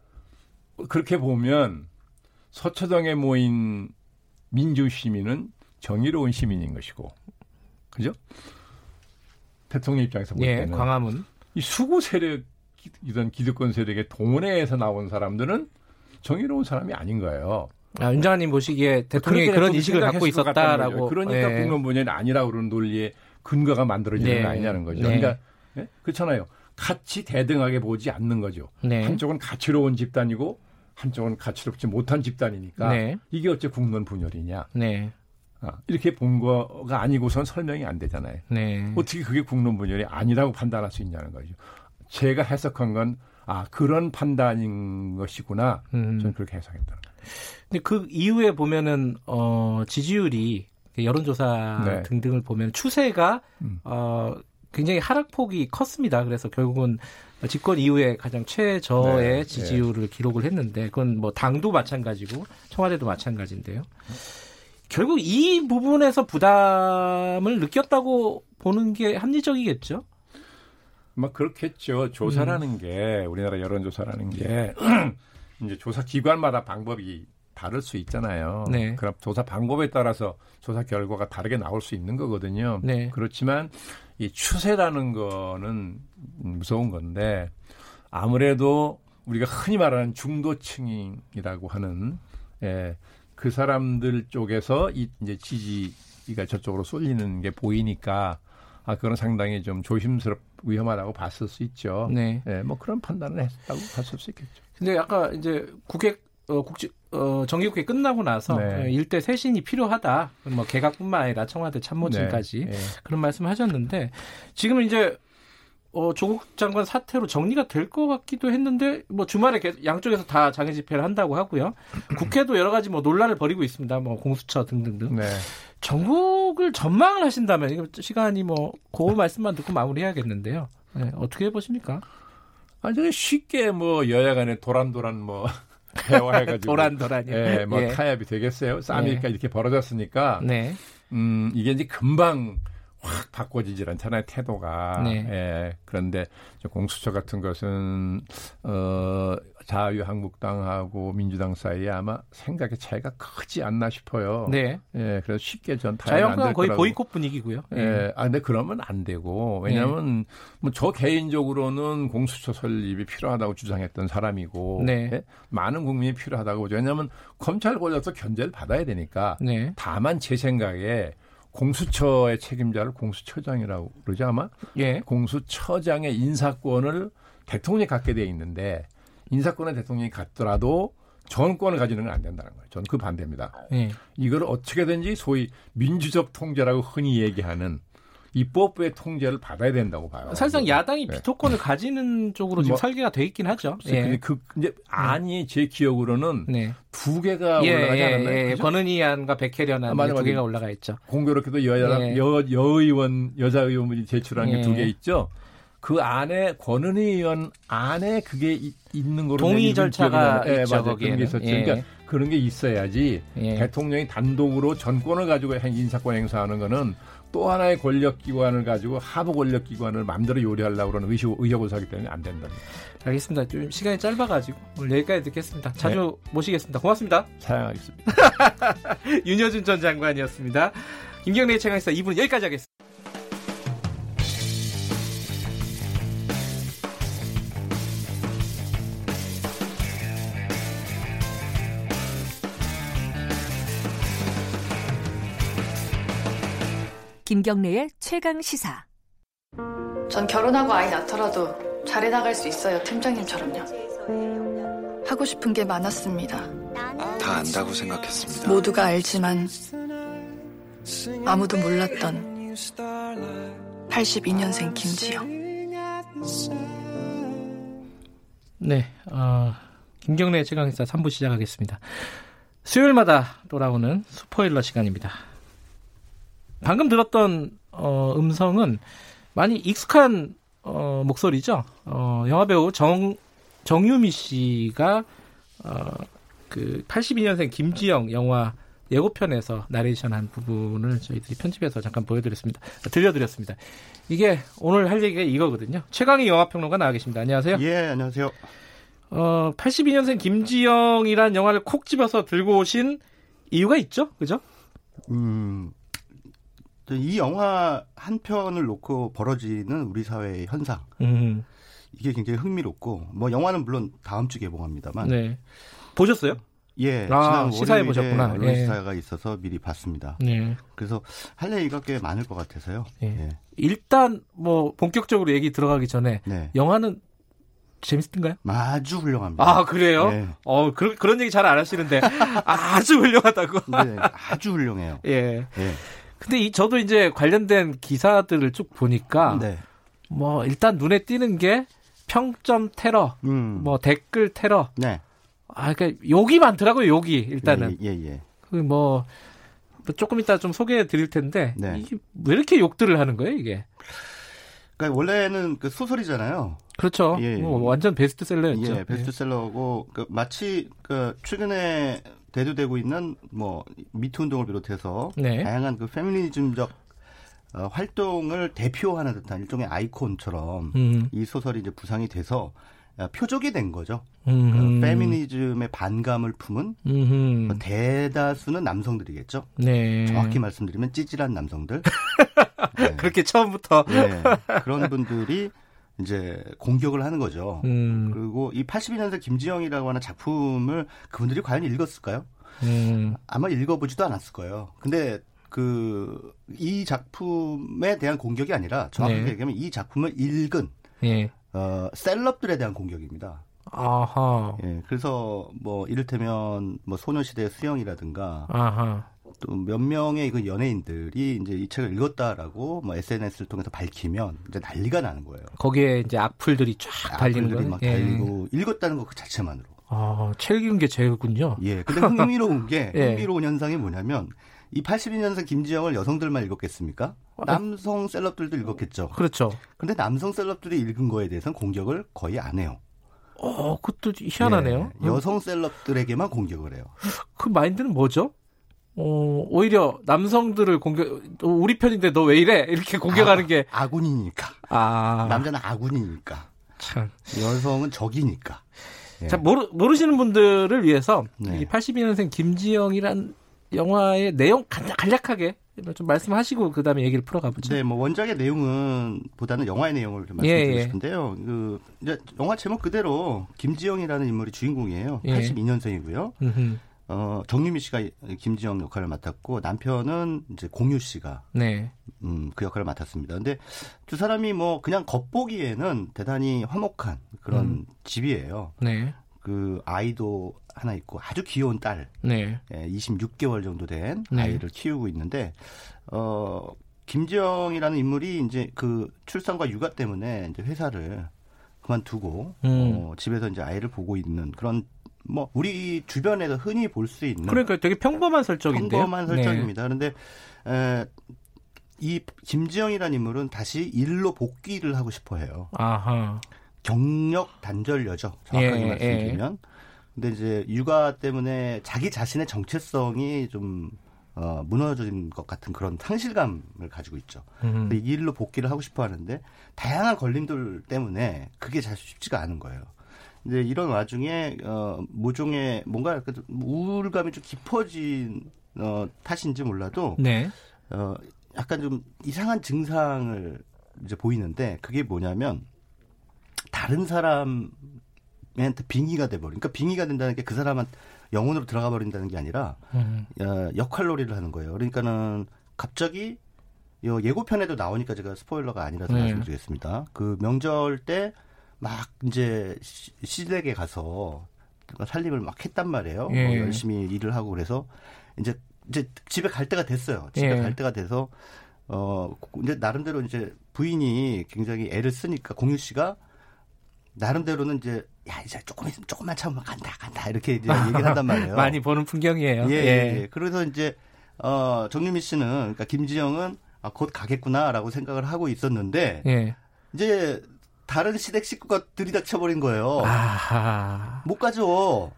그렇게 보면 서초동에 모인 민주 시민은 정의로운 시민인 것이고, 그죠? 대통령 입장에서 볼 예, 때는 광화문. 이 수구 세력 이런 기득권 세력의 동원에서 나온 사람들은 정의로운 사람이 아닌 거예요. 아, 윤 장관님 보시기에 대통령이 그렇게 그런 좀 인식을 갖고 있었다라고. 그러니까 예. 국론 분열이 아니라고 그러는 논리에 근거가 만들어지는 네. 거 아니냐는 거죠. 네. 그러니까 예? 그렇잖아요. 같이 대등하게 보지 않는 거죠. 네. 한쪽은 가치로운 집단이고 한쪽은 가치롭지 못한 집단이니까 네. 이게 어째 국론 분열이냐. 네. 아, 이렇게 본 거가 아니고선 설명이 안 되잖아요. 네. 어떻게 그게 국론 분열이 아니라고 판단할 수 있냐는 거죠. 제가 해석한 건 아, 그런 판단인 것이구나. 음. 저는 그렇게 해석했다는 거예요. 근데 그 이후에 보면은 어 지지율이 여론조사 네. 등등을 보면 추세가 음. 어 굉장히 하락폭이 컸습니다. 그래서 결국은 집권 이후에 가장 최저의 네, 지지율을 기록을 했는데 그건 뭐 당도 마찬가지고 청와대도 마찬가지인데요. 결국 이 부분에서 부담을 느꼈다고 보는 게 합리적이겠죠. 막 그렇겠죠. 조사라는 음. 게 우리나라 여론조사라는 게 이제 조사 기관마다 방법이 다를 수 있잖아요. 네. 그럼 조사 방법에 따라서 조사 결과가 다르게 나올 수 있는 거거든요. 네. 그렇지만 이 추세라는 거는 무서운 건데 아무래도 우리가 흔히 말하는 중도층이라고 하는 예, 그 사람들 쪽에서 이 이제 지지가 저쪽으로 쏠리는 게 보이니까 아 그건 상당히 좀 조심스럽 위험하다고 봤을 수 있죠. 네. 예, 뭐 그런 판단을 했다고 봤을 수 있겠죠. 근데 아까 이제 국회 어, 국지 어, 정기국회 끝나고 나서 네. 어, 일대 쇄신이 필요하다. 뭐 개각뿐만 아니라 청와대 참모진까지 네. 예. 그런 말씀하셨는데 지금은 이제 어, 조국 장관 사태로 정리가 될 것 같기도 했는데 뭐 주말에 계속 양쪽에서 다 장애 집회를 한다고 하고요. 국회도 여러 가지 뭐 논란을 벌이고 있습니다. 뭐 공수처 등등등. 네. 전국을 전망을 하신다면 이거 시간이 뭐그 말씀만 듣고 마무리해야겠는데요. 네, 어떻게 보십니까? 아주 쉽게 뭐 여야 간에 도란도란 뭐 대화해가지고 도란도란이요. 예, 뭐 예. 타협이 되겠어요. 싸움이니까 이렇게 벌어졌으니까 네. 음, 이게 이제 금방 확 바꿔지질 않잖아요, 태도가. 네. 예, 그런데 저 공수처 같은 것은, 어, 자유한국당하고 민주당 사이에 아마 생각의 차이가 크지 않나 싶어요. 네. 예, 그래서 쉽게 전 타협 자유한국당 거의 거라고. 보이콧 분위기고요. 예, 아, 근데 그러면 안 되고, 왜냐면, 뭐, 저 개인적으로는 공수처 설립이 필요하다고 주장했던 사람이고, 네. 예, 많은 국민이 필요하다고 보죠. 왜냐면, 검찰 권력도 견제를 받아야 되니까, 네. 다만 제 생각에 공수처의 책임자를 공수처장이라고 그러죠, 아마? 예. 공수처장의 인사권을 대통령이 갖게 돼 있는데, 인사권을 대통령이 갖더라도 정권을 가지는 건 안 된다는 거예요. 저는 그 반대입니다. 예. 이걸 어떻게든지 소위 민주적 통제라고 흔히 얘기하는 입법부의 통제를 받아야 된다고 봐요. 사실상 야당이 네. 비토권을 가지는 쪽으로 지금 뭐, 설계가 돼 있긴 하죠. 근데 그 이제 안이 제 기억으로는 네. 두 개가 예, 올라가지 예, 않았나요? 예. 권은희 안과 백혜련 아, 안 맞아, 두 맞아. 개가 올라가 있죠. 공교롭게도 여야 예. 여 여 의원 여자 의원분이 제출한 게 예. 두개 있죠. 그 안에 권은희 의원 안에 그게 이- 있는 거로 동의 절차가. 예, 있죠, 맞아요. 그런 거기에는. 게 있었죠. 예. 그러니까 그런 게 있어야지 예. 대통령이 단독으로 전권을 가지고 행- 인사권 행사하는 거는 또 하나의 권력 기관을 가지고 하부 권력 기관을 마음대로 요리하려고 그러는 의식, 의혹을 사기 때문에 안 된답니다. 알겠습니다. 좀 시간이 짧아가지고 오늘 여기까지 듣겠습니다. 자주 모시겠습니다. 고맙습니다. 사양하겠습니다. 윤여준 전 장관이었습니다. 김경래 최강시사 2부는 여기까지 하겠습니다. 김경래의 최강 시사. 전 결혼하고 아이 낳더라도 잘해 나갈 수 있어요, 팀장님처럼요. 하고 싶은 게 많았습니다. 다 안다고 생각했습니다. 모두가 알지만 아무도 몰랐던 82년생 김지영. 네, 어, 김경래 최강시사 3부 시작하겠습니다. 수요일마다 돌아오는 스포일러 시간입니다. 방금 들었던 어, 음성은 많이 익숙한 어, 목소리죠. 어, 영화배우 정 정유미 씨가 어, 그 82년생 김지영 영화 예고편에서 나레이션한 부분을 저희들이 편집해서 잠깐 보여드렸습니다. 들려드렸습니다. 이게 오늘 할 얘기가 이거거든요. 최강희 영화평론가 나와 계십니다. 안녕하세요. 예, 안녕하세요. 어, 82년생 김지영이란 영화를 콕 집어서 들고 오신 이유가 있죠? 그죠? 음, 이 영화 한 편을 놓고 벌어지는 우리 사회의 현상. 음. 이게 굉장히 흥미롭고, 뭐, 영화는 물론 다음 주 개봉합니다만. 네. 보셨어요? 예, 아, 지난 월요일에 보셨구나. 언론 예. 시사가 있어서 미리 봤습니다. 네. 그래서 할 얘기가 꽤 많을 것 같아서요. 예. 예. 일단 뭐 본격적으로 얘기 들어가기 전에 네. 영화는 재밌던가요? 아주 훌륭합니다. 아 그래요? 네. 어 그런 그런 얘기 잘 안 하시는데 아주 훌륭하다고. 네, 아주 훌륭해요. 예. 예. 근데 이 저도 이제 관련된 기사들을 쭉 보니까 네. 뭐 일단 눈에 띄는 게 평점 테러, 음. 뭐 댓글 테러. 네. 아 그러니까 욕이 많더라고요 욕이 일단은. 예, 예. 예. 그뭐 조금 이따 좀 소개해 드릴 텐데 네. 이게 왜 이렇게 욕들을 하는 거예요 이게? 그러니까 원래는 그 소설이잖아요. 그렇죠. 예, 예. 뭐 완전 베스트셀러였죠. 예, 베스트셀러고 그 마치 그 최근에 대두되고 있는 뭐 미투 운동을 비롯해서 네. 다양한 그 페미니즘적 어, 활동을 대표하는 듯한 일종의 아이콘처럼 음. 이 소설이 이제 부상이 돼서 어, 표적이 된 거죠. 음. 그 페미니즘의 반감을 품은 음흠. 뭐 대다수는 남성들이겠죠. 네. 정확히 말씀드리면 찌질한 남성들. 네. 그렇게 처음부터. 네. 그런 분들이 이제 공격을 하는 거죠. 음. 그리고 이 82년생 김지영이라고 하는 작품을 그분들이 과연 읽었을까요? 음. 아마 읽어보지도 않았을 거예요. 근데 그 이 작품에 대한 공격이 아니라 정확하게 네. 얘기하면 이 작품을 읽은 예. 어, 셀럽들에 대한 공격입니다. 아하. 예, 그래서 뭐 이를테면 뭐 소녀시대 수영이라든가 아하. 또 몇 명의 그 연예인들이 이제 이 책을 읽었다라고 뭐 SNS를 통해서 밝히면 이제 난리가 나는 거예요. 거기에 이제 악플들이 쫙 달리는 악플들이 거예요. 막 예. 달리고 읽었다는 것 그 자체만으로. 아, 책 읽은 게 제일군요. 예. 근데 흥미로운 게 예. 흥미로운 현상이 뭐냐면 이 82년생 김지영을 여성들만 읽었겠습니까? 남성 셀럽들도 읽었겠죠. 그렇죠. 근데 남성 셀럽들이 읽은 거에 대해서는 공격을 거의 안 해요. 어, 그것도 희한하네요. 예, 여성 셀럽들에게만 공격을 해요. 그 마인드는 뭐죠? 어, 오히려 남성들을 공격, 어, 우리 편인데 너 왜 이래? 이렇게 공격하는 아, 게. 아군이니까. 아. 남자는 아군이니까. 참. 여성은 적이니까. 예. 자, 모르, 모르시는 분들을 위해서 네. 이 82년생 김지영이란 영화의 내용 간- 간략하게 좀 말씀하시고 그 다음에 얘기를 풀어가 보죠. 네, 뭐 원작의 내용은 보다는 영화의 내용을 좀 예, 말씀드리고 예. 싶은데요. 그 영화 제목 그대로 김지영이라는 인물이 주인공이에요. 예. 82년생이고요. 음흠. 어, 정유미 씨가 김지영 역할을 맡았고 남편은 이제 공유 씨가 네. 음, 그 역할을 맡았습니다. 근데 두 사람이 뭐 그냥 겉보기에는 대단히 화목한 그런 음. 집이에요. 네. 그 아이도 하나 있고 아주 귀여운 딸, 네. 예, 26개월 정도 된 네. 아이를 키우고 있는데 어 김지영이라는 인물이 이제 그 출산과 육아 때문에 이제 회사를 그만두고 음. 어, 집에서 이제 아이를 보고 있는 그런 뭐 우리 주변에서 흔히 볼 수 있는 그러니까 되게 평범한 설정인데요. 평범한 설정입니다. 그런데 에, 이 김지영이라는 인물은 다시 일로 복귀를 하고 싶어해요. 네. 아하. 경력 단절녀죠. 정확하게 예, 말씀드리면. 근데 이제 육아 때문에 자기 자신의 정체성이 좀 어, 무너진 것 같은 그런 상실감을 가지고 있죠. 음. 근데 이 일로 복귀를 하고 싶어 하는데 다양한 걸림돌 때문에 그게 잘 쉽지가 않은 거예요. 이제 이런 와중에 어 모종의 뭔가 좀 우울감이 좀 깊어진 어 탓인지 몰라도 네. 어 약간 좀 이상한 증상을 이제 보이는데 그게 뭐냐면 다른 사람 한테 빙의가 돼버린. 그러니까 빙의가 된다는 게 그 사람한 영혼으로 들어가 버린다는 게 아니라 음. 어, 역할놀이를 하는 거예요. 그러니까는 갑자기 요 예고편에도 나오니까 제가 스포일러가 아니라서 네. 말씀드리겠습니다. 그 명절 때 막 이제 시- 시댁에 가서 살림을 막 했단 말이에요. 예. 뭐 열심히 일을 하고 그래서 이제 이제 집에 갈 때가 됐어요. 집에 예. 갈 때가 돼서 어 이제 나름대로 이제 부인이 굉장히 애를 쓰니까 공유 씨가 나름대로는 이제 야 이제 조금 있으면 조금만 참으면 간다 간다 이렇게 이제 얘기를 한단 말이에요. 많이 보는 풍경이에요. 예, 예. 예, 예. 그래서 이제 어 정유미 씨는 그러니까 김지영은 아, 곧 가겠구나라고 생각을 하고 있었는데 예. 이제 다른 시댁 식구가 들이닥쳐버린 거예요. 아하. 못 가죠.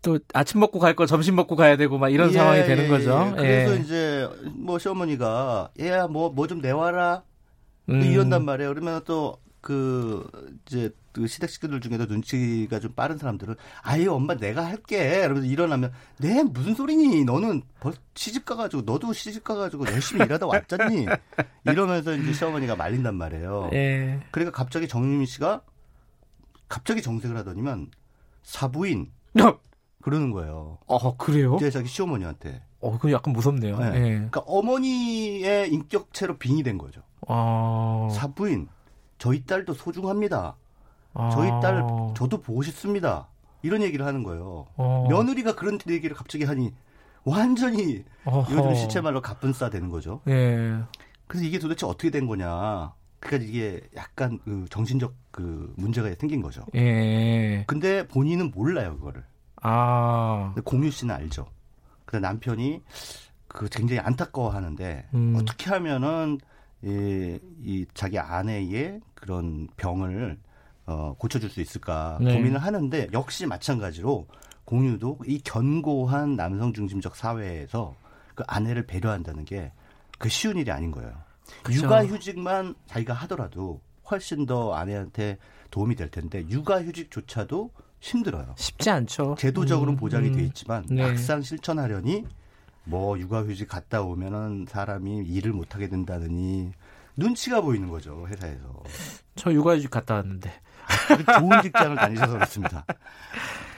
또 아침 먹고 갈 거 점심 먹고 가야 되고 막 이런 예, 상황이 되는 예, 거죠. 예. 그래서 예. 이제 뭐 시어머니가 얘야 뭐 뭐 좀 내와라 또 음. 이런단 말이에요. 그러면 또 그 이제 그 시댁 식구들 중에도 눈치가 좀 빠른 사람들은 아예 엄마 내가 할게. 이러면서 일어나면 네 무슨 소리니? 너는 벌 시집 가가지고 너도 시집 가가지고 열심히 일하다 왔잖니? 이러면서 이제 시어머니가 말린단 말이에요. 예. 그러니까 갑자기 정유미 씨가 갑자기 정색을 하더니만 사부인 그러는 거예요. 어, 그래요? 이제 자기 시어머니한테. 어, 그건 약간 무섭네요. 네. 예. 그러니까 어머니의 인격체로 빙의된 거죠. 아, 사부인, 저희 딸도 소중합니다. 아. 저희 딸 저도 보고 싶습니다. 이런 얘기를 하는 거예요. 어. 며느리가 그런 얘기를 갑자기 하니 완전히 어허. 요즘 시체 말로 가뿐싸 되는 거죠. 예. 그래서 이게 도대체 어떻게 된 거냐. 그러니까 이게 약간 그 정신적 그 문제가 생긴 거죠. 예. 근데 본인은 몰라요, 그거를. 아, 공유 씨는 알죠. 근데 남편이 그 굉장히 안타까워하는데 음. 어떻게 하면은 이, 이 자기 아내의 그런 병을 어, 고쳐줄 수 있을까 네. 고민을 하는데 역시 마찬가지로 공유도 이 견고한 남성 중심적 사회에서 그 아내를 배려한다는 게 그 쉬운 일이 아닌 거예요. 그쵸. 육아휴직만 자기가 하더라도 훨씬 더 아내한테 도움이 될 텐데 육아휴직조차도 힘들어요. 쉽지 않죠. 제도적으로는 음, 보장이 음. 돼 있지만 네. 막상 실천하려니 뭐 육아휴직 갔다 오면은 사람이 일을 못하게 된다느니 눈치가 보이는 거죠 회사에서 저 육아휴직 갔다 왔는데. 아주 좋은 직장을 다니셔서 그렇습니다.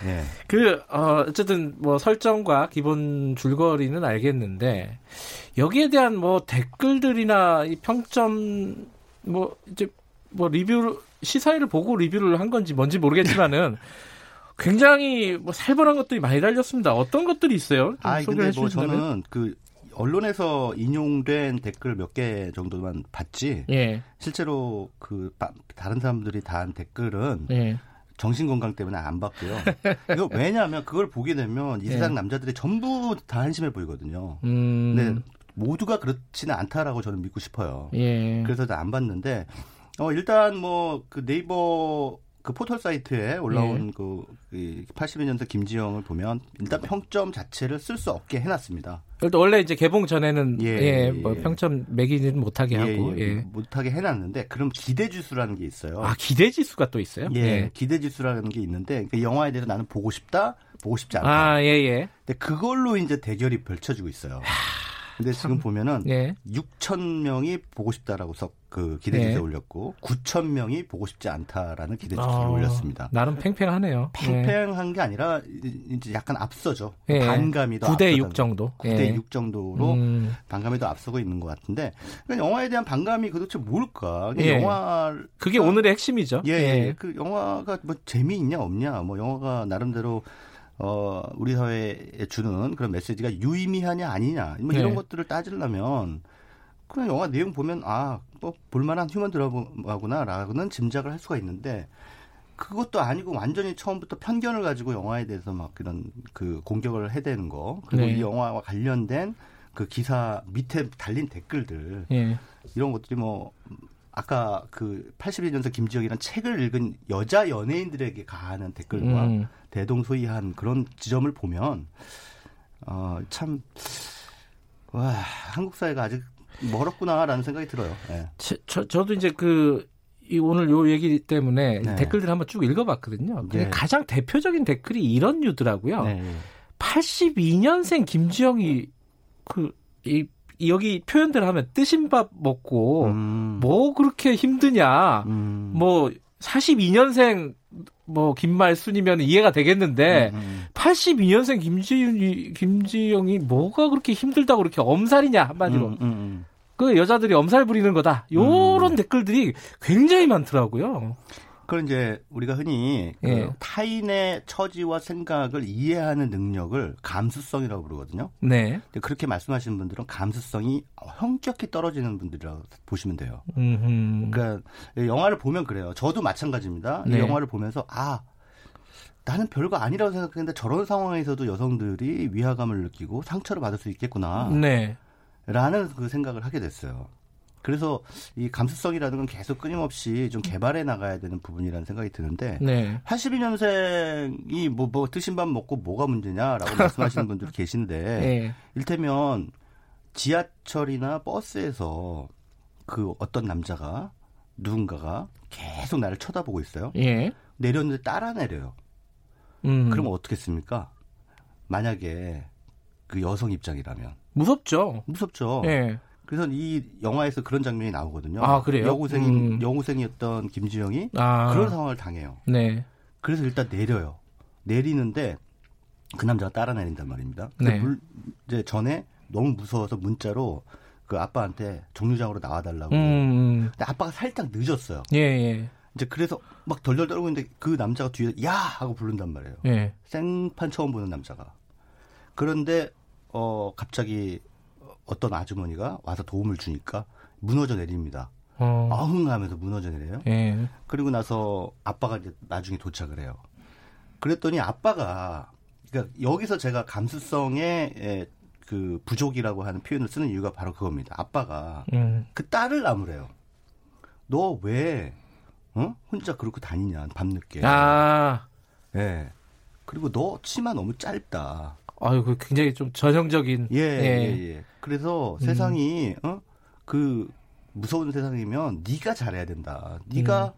네. 그, 어, 어쨌든 뭐 설정과 기본 줄거리는 알겠는데, 여기에 대한 뭐 댓글들이나 이 평점, 뭐, 이제 뭐 리뷰, 시사회를 보고 리뷰를 한 건지 뭔지 모르겠지만은, 굉장히 뭐 살벌한 것들이 많이 달렸습니다. 어떤 것들이 있어요? 좀아 근데 뭐? 저는 그 언론에서 인용된 댓글 몇 개 정도만 봤지 예, 실제로 그 바- 다른 사람들이 다한 댓글은 예. 정신 건강 때문에 안 봤고요. 이거 왜냐하면 그걸 보게 되면 이 예. 세상 남자들이 전부 다 한심해 보이거든요. 음, 근데 모두가 그렇지는 않다라고 저는 믿고 싶어요. 예. 그래서 안 봤는데 어 일단 뭐 그 네이버 그 포털 사이트에 올라온 예. 그 82년생 김지영을 보면 일단 평점 자체를 쓸 수 없게 해놨습니다. 일단 원래 이제 개봉 전에는 예, 예, 뭐 예. 평점 매기는 못하게 하고, 예. 못하게 해놨는데 그럼 기대 지수라는 게 있어요. 아, 기대 지수가 또 있어요? 예, 기대 지수라는 게 있는데 그 영화에 대해서 나는 보고 싶다, 보고 싶지 않다. 아, 예, 예. 근데 그걸로 이제 대결이 펼쳐지고 있어요. 근데 지금 보면은 예. 6천 명이 보고 싶다라고 서 그 기대 지수에 예. 올렸고 9천 명이 보고 싶지 않다라는 기대 지수를 어, 올렸습니다. 나름 팽팽하네요. 팽팽한 게 아니라 이제 약간 앞서죠. 예. 반감이 더 9대 앞서다. 6 정도. 9대 예. 6 정도로 음, 반감이 더 앞서고 있는 것 같은데 그러니까 영화에 대한 반감이 도대체 뭘까? 예. 영화 그게 오늘의 핵심이죠. 예, 예. 그 영화가 뭐 재미있냐 없냐 뭐 영화가 나름대로 어 우리 사회에 주는 그런 메시지가 유의미하냐 아니냐 뭐 이런 네. 것들을 따지려면 그냥 영화 내용 보면 아 뭐 볼만한 휴먼 드라마구나라고는 짐작을 할 수가 있는데 그것도 아니고 완전히 처음부터 편견을 가지고 영화에 대해서 막 그런 그 공격을 해대는 거 그리고 네. 이 영화와 관련된 그 기사 밑에 달린 댓글들 예. 이런 것들이 뭐 아까 그 81년생 김지영이라는 책을 읽은 여자 연예인들에게 가하는 댓글과 음. 대동소이한 그런 지점을 보면 어참 와 한국 사회가 아직 멀었구나라는 생각이 들어요. 예. 저, 저, 저도 이제 그, 이 오늘 요 얘기 때문에 네. 댓글들 한번 쭉 읽어봤거든요. 네. 가장 대표적인 댓글이 이런 류더라고요. 네. 82년생 김지영이 그, 이, 여기 표현들 하면 뜨신 밥 먹고 음, 뭐 그렇게 힘드냐. 음, 뭐 42년생 뭐 김말순이면 이해가 되겠는데 음, 음. 82년생 김지윤이 김지영이 뭐가 그렇게 힘들다고 그렇게 엄살이냐 한마디로 음, 음, 음. 그 여자들이 엄살 부리는 거다 요런 음. 댓글들이 굉장히 많더라고요. 그건 이제 우리가 흔히 그 예. 타인의 처지와 생각을 이해하는 능력을 감수성이라고 부르거든요. 네. 근데 그렇게 말씀하시는 분들은 감수성이 현격히 떨어지는 분들이라고 보시면 돼요. 음. 그러니까 영화를 보면 그래요. 저도 마찬가지입니다. 네. 이 영화를 보면서 아 나는 별거 아니라고 생각했는데 저런 상황에서도 여성들이 위화감을 느끼고 상처를 받을 수 있겠구나. 네. 라는 그 생각을 하게 됐어요. 그래서 이 감수성이라는 건 계속 끊임없이 좀 개발해 나가야 되는 부분이라는 생각이 드는데 네. 82년생이 뭐, 뭐 드신 밥 먹고 뭐가 문제냐라고 말씀하시는 분들 계신데 네. 일테면 지하철이나 버스에서 그 어떤 남자가 누군가가 계속 나를 쳐다보고 있어요. 예. 내렸는데 따라 내려요. 음. 그럼 어떻겠습니까? 만약에 그 여성 입장이라면 무섭죠. 무섭죠. 예. 그래서 이 영화에서 그런 장면이 나오거든요. 아, 그래요? 여고생 음. 여고생이었던 김지영이 아. 그런 상황을 당해요. 네. 그래서 일단 내려요. 내리는데 그 남자가 따라 내린단 말입니다. 네. 물, 이제 전에 너무 무서워서 문자로 그 아빠한테 정류장으로 나와달라고. 음. 근데 아빠가 살짝 늦었어요. 예, 예. 이제 그래서 막 덜덜 떨고 있는데 그 남자가 뒤에 야 하고 부른단 말이에요. 예. 생판 처음 보는 남자가. 그런데 어 갑자기 어떤 아주머니가 와서 도움을 주니까 무너져 내립니다. 어. 어흥하면서 무너져 내려요. 예. 그리고 나서 아빠가 이제 나중에 도착을 해요. 그랬더니 아빠가 그러니까 여기서 제가 감수성의 에, 그 부족이라고 하는 표현을 쓰는 이유가 바로 그겁니다. 아빠가 음. 그 딸을 나무래요. 너 왜 어? 혼자 그렇게 다니냐 밤늦게. 아. 예. 그리고 너 치마 너무 짧다. 아유, 그 굉장히 좀 전형적인. 예, 예, 예. 그래서 음. 세상이 어? 그 무서운 세상이면 네가 잘해야 된다. 네가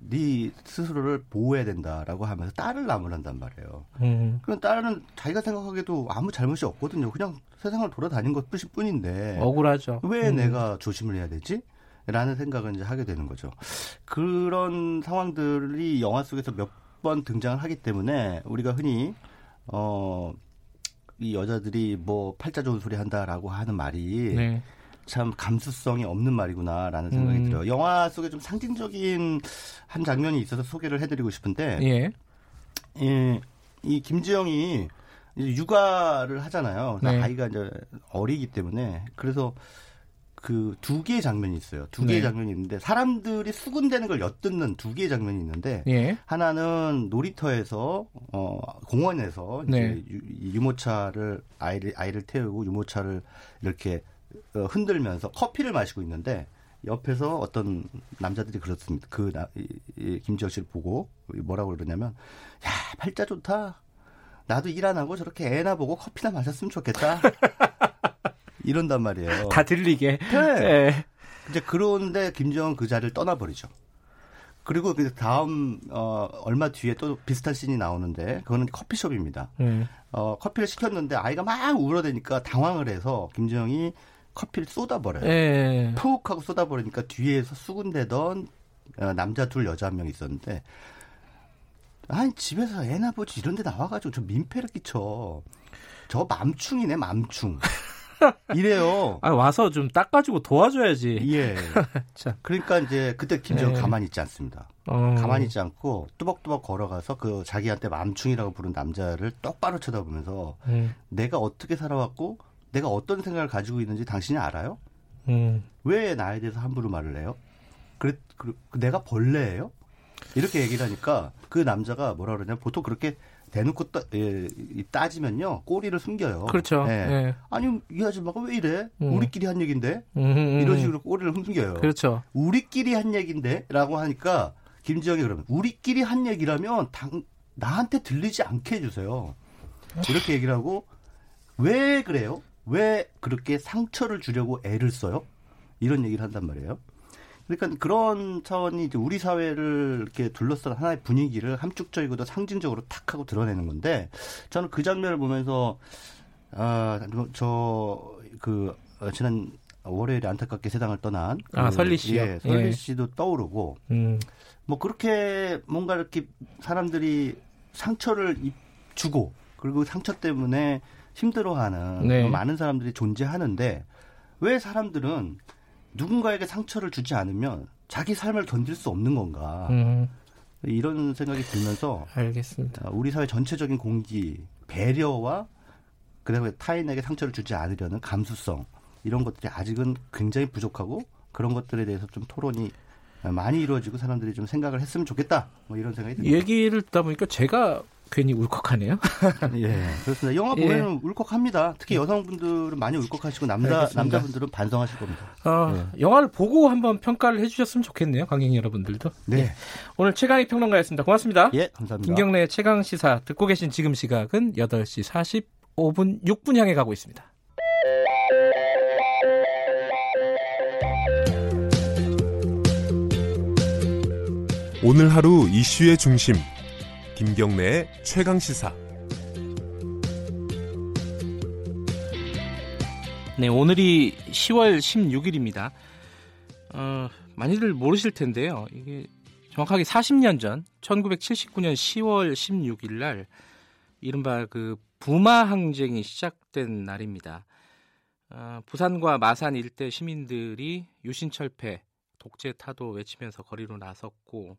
네 스스로를 보호해야 된다라고 하면서 딸을 나무란단 말이에요. 음. 그럼 딸은 자기가 생각하기에도 아무 잘못이 없거든요. 그냥 세상을 돌아다닌 것 뿐인데 억울하죠. 왜 음. 내가 조심을 해야 되지? 라는 생각을 이제 하게 되는 거죠. 그런 상황들이 영화 속에서 몇 번 등장을 하기 때문에 우리가 흔히 어, 이 여자들이 뭐 팔자 좋은 소리 한다라고 하는 말이 네. 참 감수성이 없는 말이구나라는 생각이 음. 들어요. 영화 속에 좀 상징적인 한 장면이 있어서 소개를 해드리고 싶은데 예. 예, 이 김지영이 이제 육아를 하잖아요. 네. 아이가 이제 어리기 때문에 그래서 그 두 개의 장면이 있어요. 두 개의 네. 장면이 있는데 사람들이 수군대는 걸 엿듣는 두 개의 장면이 있는데 예. 하나는 놀이터에서 어 공원에서 네. 이제 유, 이 유모차를 아이를 아이를 태우고 유모차를 이렇게 어, 흔들면서 커피를 마시고 있는데 옆에서 어떤 남자들이 그렇습니다. 그 나, 이, 이 김지영 씨를 보고 뭐라고 그러냐면 야 팔자 좋다. 나도 일 안 하고 저렇게 애나 보고 커피나 마셨으면 좋겠다. 이런단 말이에요. 다 들리게. 네. 예. 이제 그런데 김정은 그 자리를 떠나버리죠. 그리고 그 다음 어 얼마 뒤에 또 비슷한 씬이 나오는데 그거는 커피숍입니다. 예. 어 커피를 시켰는데 아이가 막 울어대니까 당황을 해서 김정이 커피를 쏟아버려요. 예. 푹 하고 쏟아버리니까 뒤에서 수군대던 어, 남자 둘 여자 한 명 있었는데 아니 집에서 애나 보지 이런 데 나와가지고 저 민폐를 끼쳐. 저 맘충이네 맘충. 이래요. 아, 와서 좀 닦아주고 도와줘야지. 예. 참. 그러니까 이제 그때 김정은 네. 가만히 있지 않습니다. 어. 가만히 있지 않고 뚜벅뚜벅 걸어가서 그 자기한테 맘충이라고 부른 남자를 똑바로 쳐다보면서 음. 내가 어떻게 살아왔고 내가 어떤 생각을 가지고 있는지 당신이 알아요? 음. 왜 나에 대해서 함부로 말을 해요? 그래, 그, 내가 벌레예요? 이렇게 얘기를 하니까 그 남자가 뭐라 그러냐 보통 그렇게 대놓고 따, 예, 이 따지면요 꼬리를 숨겨요. 그렇죠. 예. 예. 아니 이 아줌마가 왜 이래? 음. 우리끼리 한 얘긴데 음, 음, 이런 음. 식으로 꼬리를 숨겨요. 그렇죠. 우리끼리 한 얘긴데라고 하니까 김지영이 그러면 우리끼리 한 얘기라면 당, 나한테 들리지 않게 해주세요. 이렇게 얘기를 하고 왜 그래요? 왜 그렇게 상처를 주려고 애를 써요? 이런 얘기를 한단 말이에요. 그러니까 그런 차원이 이제 우리 사회를 이렇게 둘러싼 하나의 분위기를 함축적이고도 상징적으로 탁 하고 드러내는 건데 저는 그 장면을 보면서 아저그 어, 지난 월요일에 안타깝게 세상을 떠난 아, 그, 설리 씨요? 예, 설리 예. 씨도 떠오르고 음. 뭐 그렇게 뭔가 이렇게 사람들이 상처를 입- 주고 그리고 상처 때문에 힘들어하는 네. 많은 사람들이 존재하는데 왜 사람들은 누군가에게 상처를 주지 않으면 자기 삶을 견딜 수 없는 건가 음. 이런 생각이 들면서 알겠습니다. 아, 우리 사회 전체적인 공기 배려와 그다음에 타인에게 상처를 주지 않으려는 감수성 이런 것들이 아직은 굉장히 부족하고 그런 것들에 대해서 좀 토론이 많이 이루어지고 사람들이 좀 생각을 했으면 좋겠다. 뭐 이런 생각이 듭니다. 얘기를 듣다 보니까 제가 괜히 울컥하네요. 예, 그렇습니다. 영화 예. 보면 울컥합니다. 특히 여성분들은 많이 울컥하시고 남자 알겠습니다. 남자분들은 반성하실 겁니다. 어, 영화를 보고 한번 평가를 해주셨으면 좋겠네요. 관객 여러분들도. 네. 예. 오늘 최강희 평론가였습니다. 고맙습니다. 예, 감사합니다. 김경래의 최강 시사 듣고 계신 지금 시각은 8시 45분 6분 향해 가고 있습니다. 오늘 하루 이슈의 중심 김경래의 최강 시사 네, 오늘이 10월 16일입니다. 어, 많이들 모르실 텐데요. 이게 정확하게 40년 전 1979년 10월 16일 날 이른바 그 부마 항쟁이 시작된 날입니다. 어, 부산과 마산 일대 시민들이 유신철폐, 독재 타도 외치면서 거리로 나섰고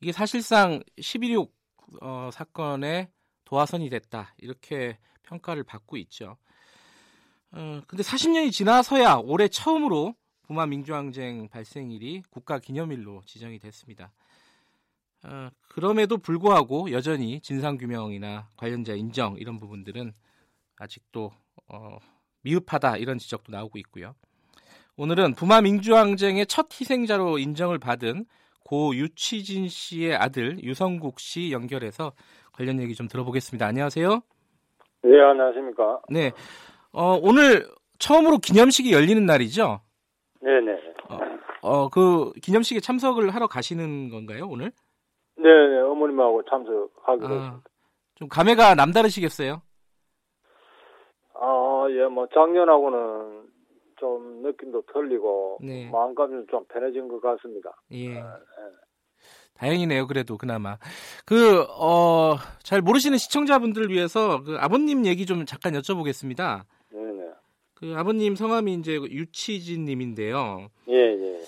이게 사실상 11.6 어, 사건의 도화선이 됐다 이렇게 평가를 받고 있죠. 어, 근데 40년이 지나서야 올해 처음으로 부마 민주항쟁 발생일이 국가기념일로 지정이 됐습니다. 어, 그럼에도 불구하고 여전히 진상규명이나 관련자 인정 이런 부분들은 아직도 어, 미흡하다 이런 지적도 나오고 있고요. 오늘은 부마 민주항쟁의 첫 희생자로 인정을 받은 고 유치진 씨의 아들 유성국 씨 연결해서 관련 얘기 좀 들어보겠습니다. 안녕하세요. 네, 안녕하십니까. 네, 어, 오늘 처음으로 기념식이 열리는 날이죠? 네네. 어, 어, 그 기념식에 참석을 하러 가시는 건가요, 오늘? 네네, 어머님하고 참석하기로 아. 좀 감회가 남다르시겠어요? 아, 예, 뭐, 작년하고는 좀 느낌도 틀리고, 네. 마음감이 좀 편해진 것 같습니다. 예. 다행이네요, 그래도 그나마. 그, 어, 잘 모르시는 시청자분들을 위해서 그 아버님 얘기 좀 잠깐 여쭤보겠습니다. 네네. 그 아버님 성함이 이제 유치진 님인데요. 예, 예.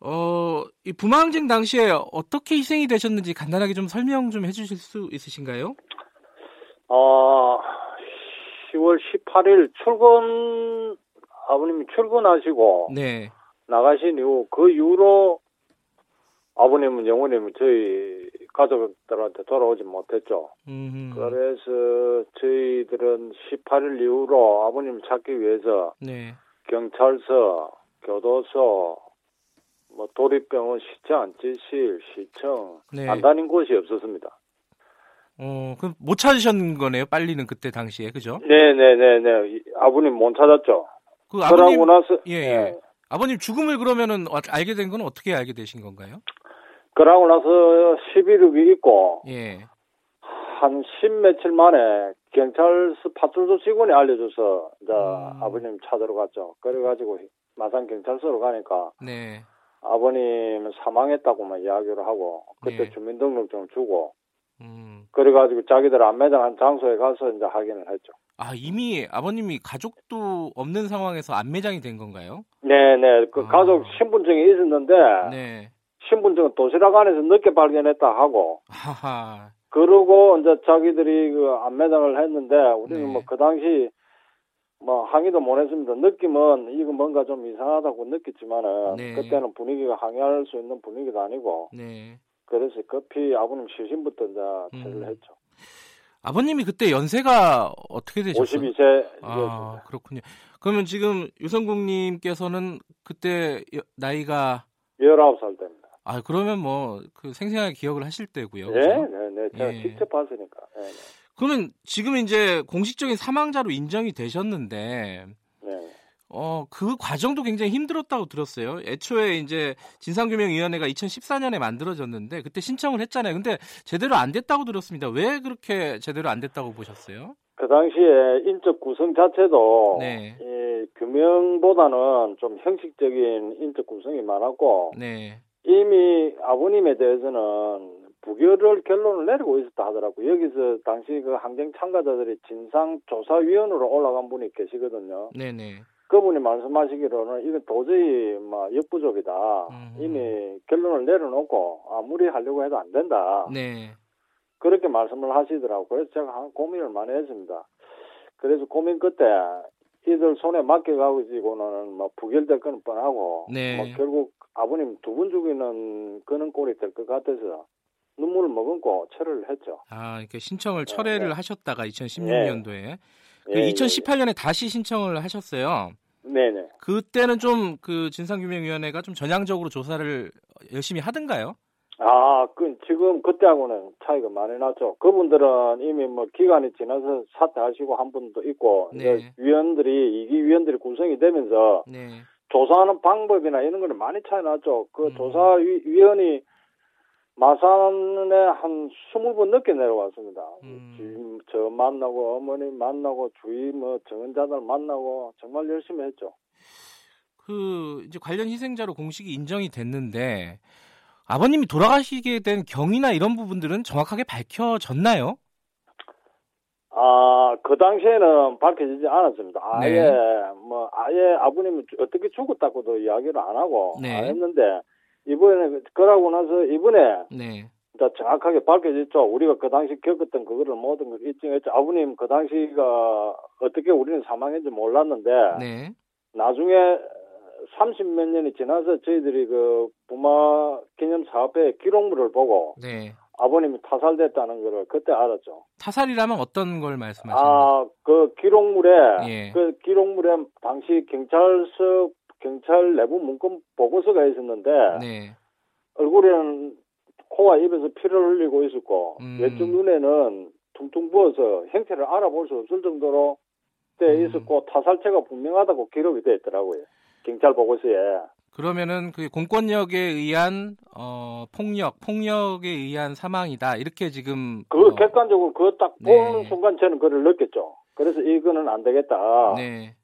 어, 이 부마항쟁 당시에 어떻게 희생이 되셨는지 간단하게 좀 설명 좀 해주실 수 있으신가요? 어, 10월 18일 출근, 아버님이 출근하시고, 네. 나가신 이후, 그 이후로 아버님은 영원히 저희 가족들한테 돌아오지 못했죠. 음, 그래서 저희들은 18일 이후로 아버님 찾기 위해서 네. 경찰서, 교도소, 뭐 도립병원, 시청, 지실, 시청 네. 안 다닌 곳이 없었습니다. 어, 그럼 못 찾으셨는 거네요, 빨리는 그때 당시에, 그죠? 네 네 네네. 이- 아버님 못 찾았죠. 그 아버님, 나서 예, 예. 예. 아버님 죽음을 그러면은 어- 알게 된 건 어떻게 알게 되신 건가요? 그러고 나서 11일이 있고 예. 한 십 며칠 만에 경찰서 파출소 직원이 알려줘서 이제 음. 아버님 찾으러 갔죠. 그래가지고 마산 경찰서로 가니까 네. 아버님 사망했다고만 이야기를 하고 그때 네. 주민등록증을 주고 음. 그래가지고 자기들 안매장한 장소에 가서 이제 확인을 했죠. 아, 이미 아버님이 가족도 없는 상황에서 안매장이 된 건가요? 네네 그 가족 신분증이 있었는데 아. 네. 신분증은 도시락 안에서 늦게 발견했다 하고 하하. 그러고 이제 자기들이 그 안매장을 했는데 우리는 네. 뭐그 당시 뭐 항의도 못 했습니다. 느낌은 이거 뭔가 좀 이상하다고 느꼈지만은 네. 그때는 분위기가 항의할 수 있는 분위기도 아니고 네. 그래서 급히 아버님 시신부터 이제 처리를 음. 했죠. 아버님이 그때 연세가 어떻게 되셨어요? 52세 아, 그렇군요. 그러면 지금 유성국님께서는 그때 여- 나이가 19살 됩니다. 아 그러면 뭐 그 생생하게 기억을 하실 때고요. 네, 그죠? 네, 네. 제가 예. 직접 봤으니까. 네, 네. 그러면 지금 이제 공식적인 사망자로 인정이 되셨는데 네. 어 그 과정도 굉장히 힘들었다고 들었어요. 애초에 이제 진상규명위원회가 2014년에 만들어졌는데 그때 신청을 했잖아요. 근데 제대로 안 됐다고 들었습니다. 왜 그렇게 제대로 안 됐다고 보셨어요? 그 당시에 인적 구성 자체도 네. 이 규명보다는 좀 형식적인 인적 구성이 많았고 네. 이미 아버님에 대해서는 부결을 결론을 내리고 있었다 하더라고요. 여기서 당시 그 항쟁 참가자들이 진상조사위원으로 올라간 분이 계시거든요. 네네. 그분이 말씀하시기로는 이건 도저히 뭐 역부족이다. 이미 결론을 내려놓고 아무리 하려고 해도 안 된다. 네. 그렇게 말씀을 하시더라고요. 그래서 제가 한 고민을 많이 했습니다. 그래서 고민 끝에 이들 손에 맡겨가지고는 뭐 부결될 건 뻔하고 네. 뭐 결국 아버님 두 분 죽이는 그런 꼴이 될 것 같아서 눈물을 머금고 철회를 했죠. 아, 이렇게 신청을 철회를 하셨다가 2016년도에 그 예, 예, 2018년에 다시 신청을 하셨어요. 네네. 그때는 좀 그 진상규명위원회가 좀 전향적으로 조사를 열심히 하던가요? 아, 그 지금 그때하고는 차이가 많이 나죠. 그분들은 이미 뭐 기간이 지나서 사퇴하시고 한 분도 있고 네. 위원들이 이기 위원들이 구성이 되면서 네. 조사하는 방법이나 이런 거는 많이 차이 나죠. 음. 그 조사위원이 마산에 한 20번 넘게 내려왔습니다. 음. 주임 저 만나고 어머니 만나고 주위 뭐 정은자들 만나고 정말 열심히 했죠. 그 이제 관련 희생자로 공식이 인정이 됐는데 아버님이 돌아가시게 된 경위나 이런 부분들은 정확하게 밝혀졌나요? 아, 그 당시에는 밝혀지지 않았습니다. 아예, 네. 뭐, 아예 아버님은 어떻게 죽었다고도 이야기를 안 하고, 네. 안 했는데, 이번에, 그러고 나서 이번에, 네. 자, 정확하게 밝혀졌죠. 우리가 그 당시 겪었던 그거를 모든 걸 입증했죠. 아버님 그 당시가 어떻게 우리는 사망했는지 몰랐는데, 네. 나중에 30 몇 년이 지나서 저희들이 그 부마 기념 사업회 기록물을 보고, 네. 아버님이 타살됐다는 거를 그때 알았죠. 타살이라면 어떤 걸 말씀하시는 거예요? 아, 그 기록물에 예. 그 기록물에 당시 경찰서 경찰 내부 문건 보고서가 있었는데 네. 얼굴에는 코와 입에서 피를 흘리고 있었고 음. 왼쪽 눈에는 퉁퉁 부어서 형태를 알아볼 수 없을 정도로 돼 음. 있었고 타살체가 분명하다고 기록이 돼 있더라고요. 경찰 보고서에. 그러면은 그 공권력에 의한 어 폭력, 폭력에 의한 사망이다. 이렇게 지금 그 어, 객관적으로 그거 딱 네. 보는 순간 저는 그걸 느꼈죠. 그래서 이거는 안 되겠다. 네.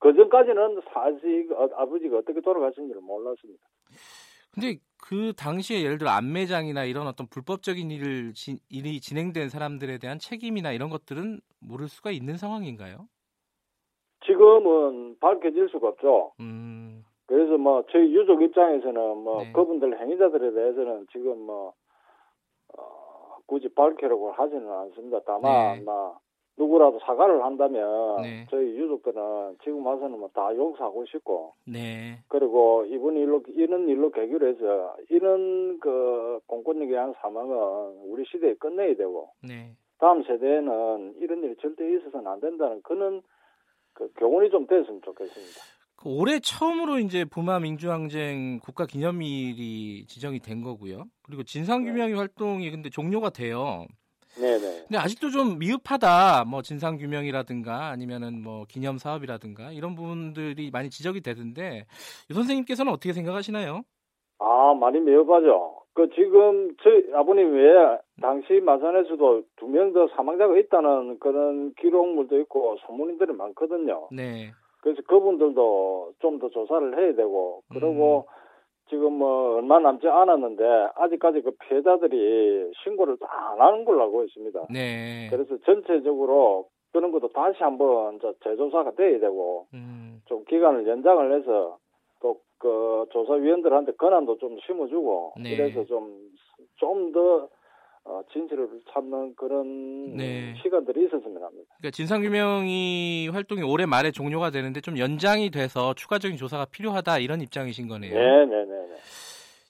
그 전까지는 사실 어, 아버지가 어떻게 돌아가신지를 몰랐습니다. 근데 그 당시에 예를 들어 안매장이나 이런 어떤 불법적인 일을 지, 일이 진행된 사람들에 대한 책임이나 이런 것들은 모를 수가 있는 상황인가요? 지금은 밝혀질 수가 없죠. 음. 그래서 뭐 저희 유족 입장에서는 뭐 네. 그분들 행위자들에 대해서는 지금 뭐 어, 굳이 밝히려고 하지는 않습니다. 다만 네. 뭐 누구라도 사과를 한다면 네. 저희 유족들은 지금 와서는 뭐 다 용서하고 싶고 네. 그리고 이번 일로 이런 일로 계기로 해서 이런 그 공권력에 의한 사망은 우리 시대에 끝내야 되고 네. 다음 세대에는 이런 일이 절대 있어서는 안 된다는 그런 그 교훈이 좀 됐으면 좋겠습니다. 그 올해 처음으로 이제 부마 민주항쟁 국가 기념일이 지정이 된 거고요. 그리고 진상규명의 활동이 근데 종료가 돼요. 네네. 근데 아직도 좀 미흡하다. 뭐 진상 규명이라든가 아니면은 뭐 기념 사업이라든가 이런 부분들이 많이 지적이 되던데 유 선생님께서는 어떻게 생각하시나요? 아, 많이 미흡하죠. 그 지금 저희 아버님 외에 당시 마산에서도 두 명 더 사망자가 있다는 그런 기록물도 있고 소문들이 많거든요. 네. 그래서 그분들도 좀 더 조사를 해야 되고 그리고 음. 지금 뭐 얼마 남지 않았는데 아직까지 그 피해자들이 신고를 다 안 하는 걸로 알고 있습니다. 네. 그래서 전체적으로 그런 것도 다시 한번 저 재조사가 돼야 되고 음. 좀 기간을 연장을 해서 또 그 조사위원들한테 권한도 좀 심어주고 네. 그래서 좀 좀더 어, 진실을 찾는 그런 네. 시간들이 있었으면 합니다. 그러니까 진상규명이 활동이 올해 말에 종료가 되는데 좀 연장이 돼서 추가적인 조사가 필요하다 이런 입장이신 거네요. 네 네네.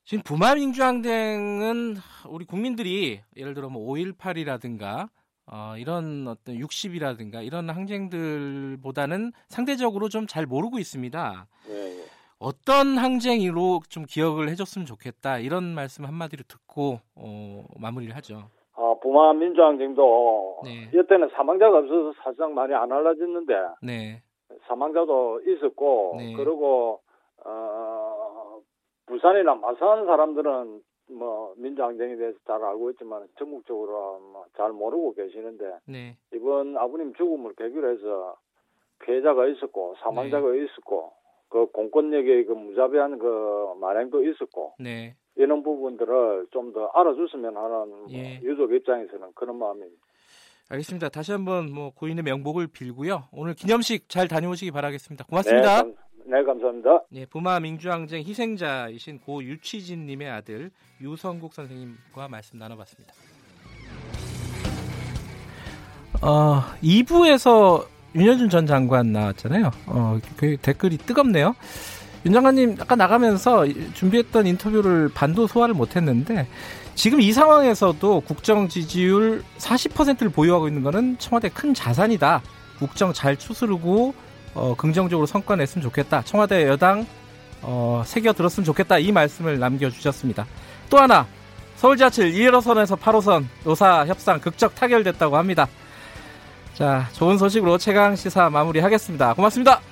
지금 부마 민주항쟁은 우리 국민들이 예를 들어 뭐 5.18이라든가 어, 이런 어떤 60이라든가 이런 항쟁들보다는 상대적으로 좀 잘 모르고 있습니다. 네, 네. 어떤 항쟁으로 좀 기억을 해줬으면 좋겠다 이런 말씀 한마디로 듣고 어, 마무리를 하죠. 아, 부마 민주항쟁도 네. 이때는 사망자가 없어서 사실상 많이 안 알려졌는데 네, 사망자도 있었고 네. 그리고 어, 부산이나 마산 사람들은 뭐 민주항쟁에 대해서 잘 알고 있지만 전국적으로 뭐 잘 모르고 계시는데 네, 이번 아버님 죽음을 계기로 해서 피해자가 있었고 사망자가 네. 있었고 그 공권력의 그 무자비한 그 만행도 있었고 네. 이런 부분들을 좀 더 알아줬으면 하는 뭐 예. 유족 입장에서는 그런 마음입니다. 알겠습니다. 다시 한번 뭐 고인의 명복을 빌고요. 오늘 기념식 잘 다녀오시기 바라겠습니다. 고맙습니다. 네, 감, 네, 감사합니다. 예, 부마 민주항쟁 희생자이신 고 유치진님의 아들 유성국 선생님과 말씀 나눠봤습니다. 어, 2부에서 윤여준 전 장관 나왔잖아요. 어, 그 댓글이 뜨겁네요. 윤 장관님 아까 나가면서 준비했던 인터뷰를 반도 소화를 못했는데 지금 이 상황에서도 국정 지지율 40%를 보유하고 있는 것은 청와대 큰 자산이다. 국정 잘 추스르고 어, 긍정적으로 성과 냈으면 좋겠다. 청와대 여당 어, 새겨 들었으면 좋겠다. 이 말씀을 남겨주셨습니다. 또 하나 서울 지하철 1호선에서 8호선 노사 협상 극적 타결됐다고 합니다. 자, 좋은 소식으로 최강 시사 마무리하겠습니다. 고맙습니다.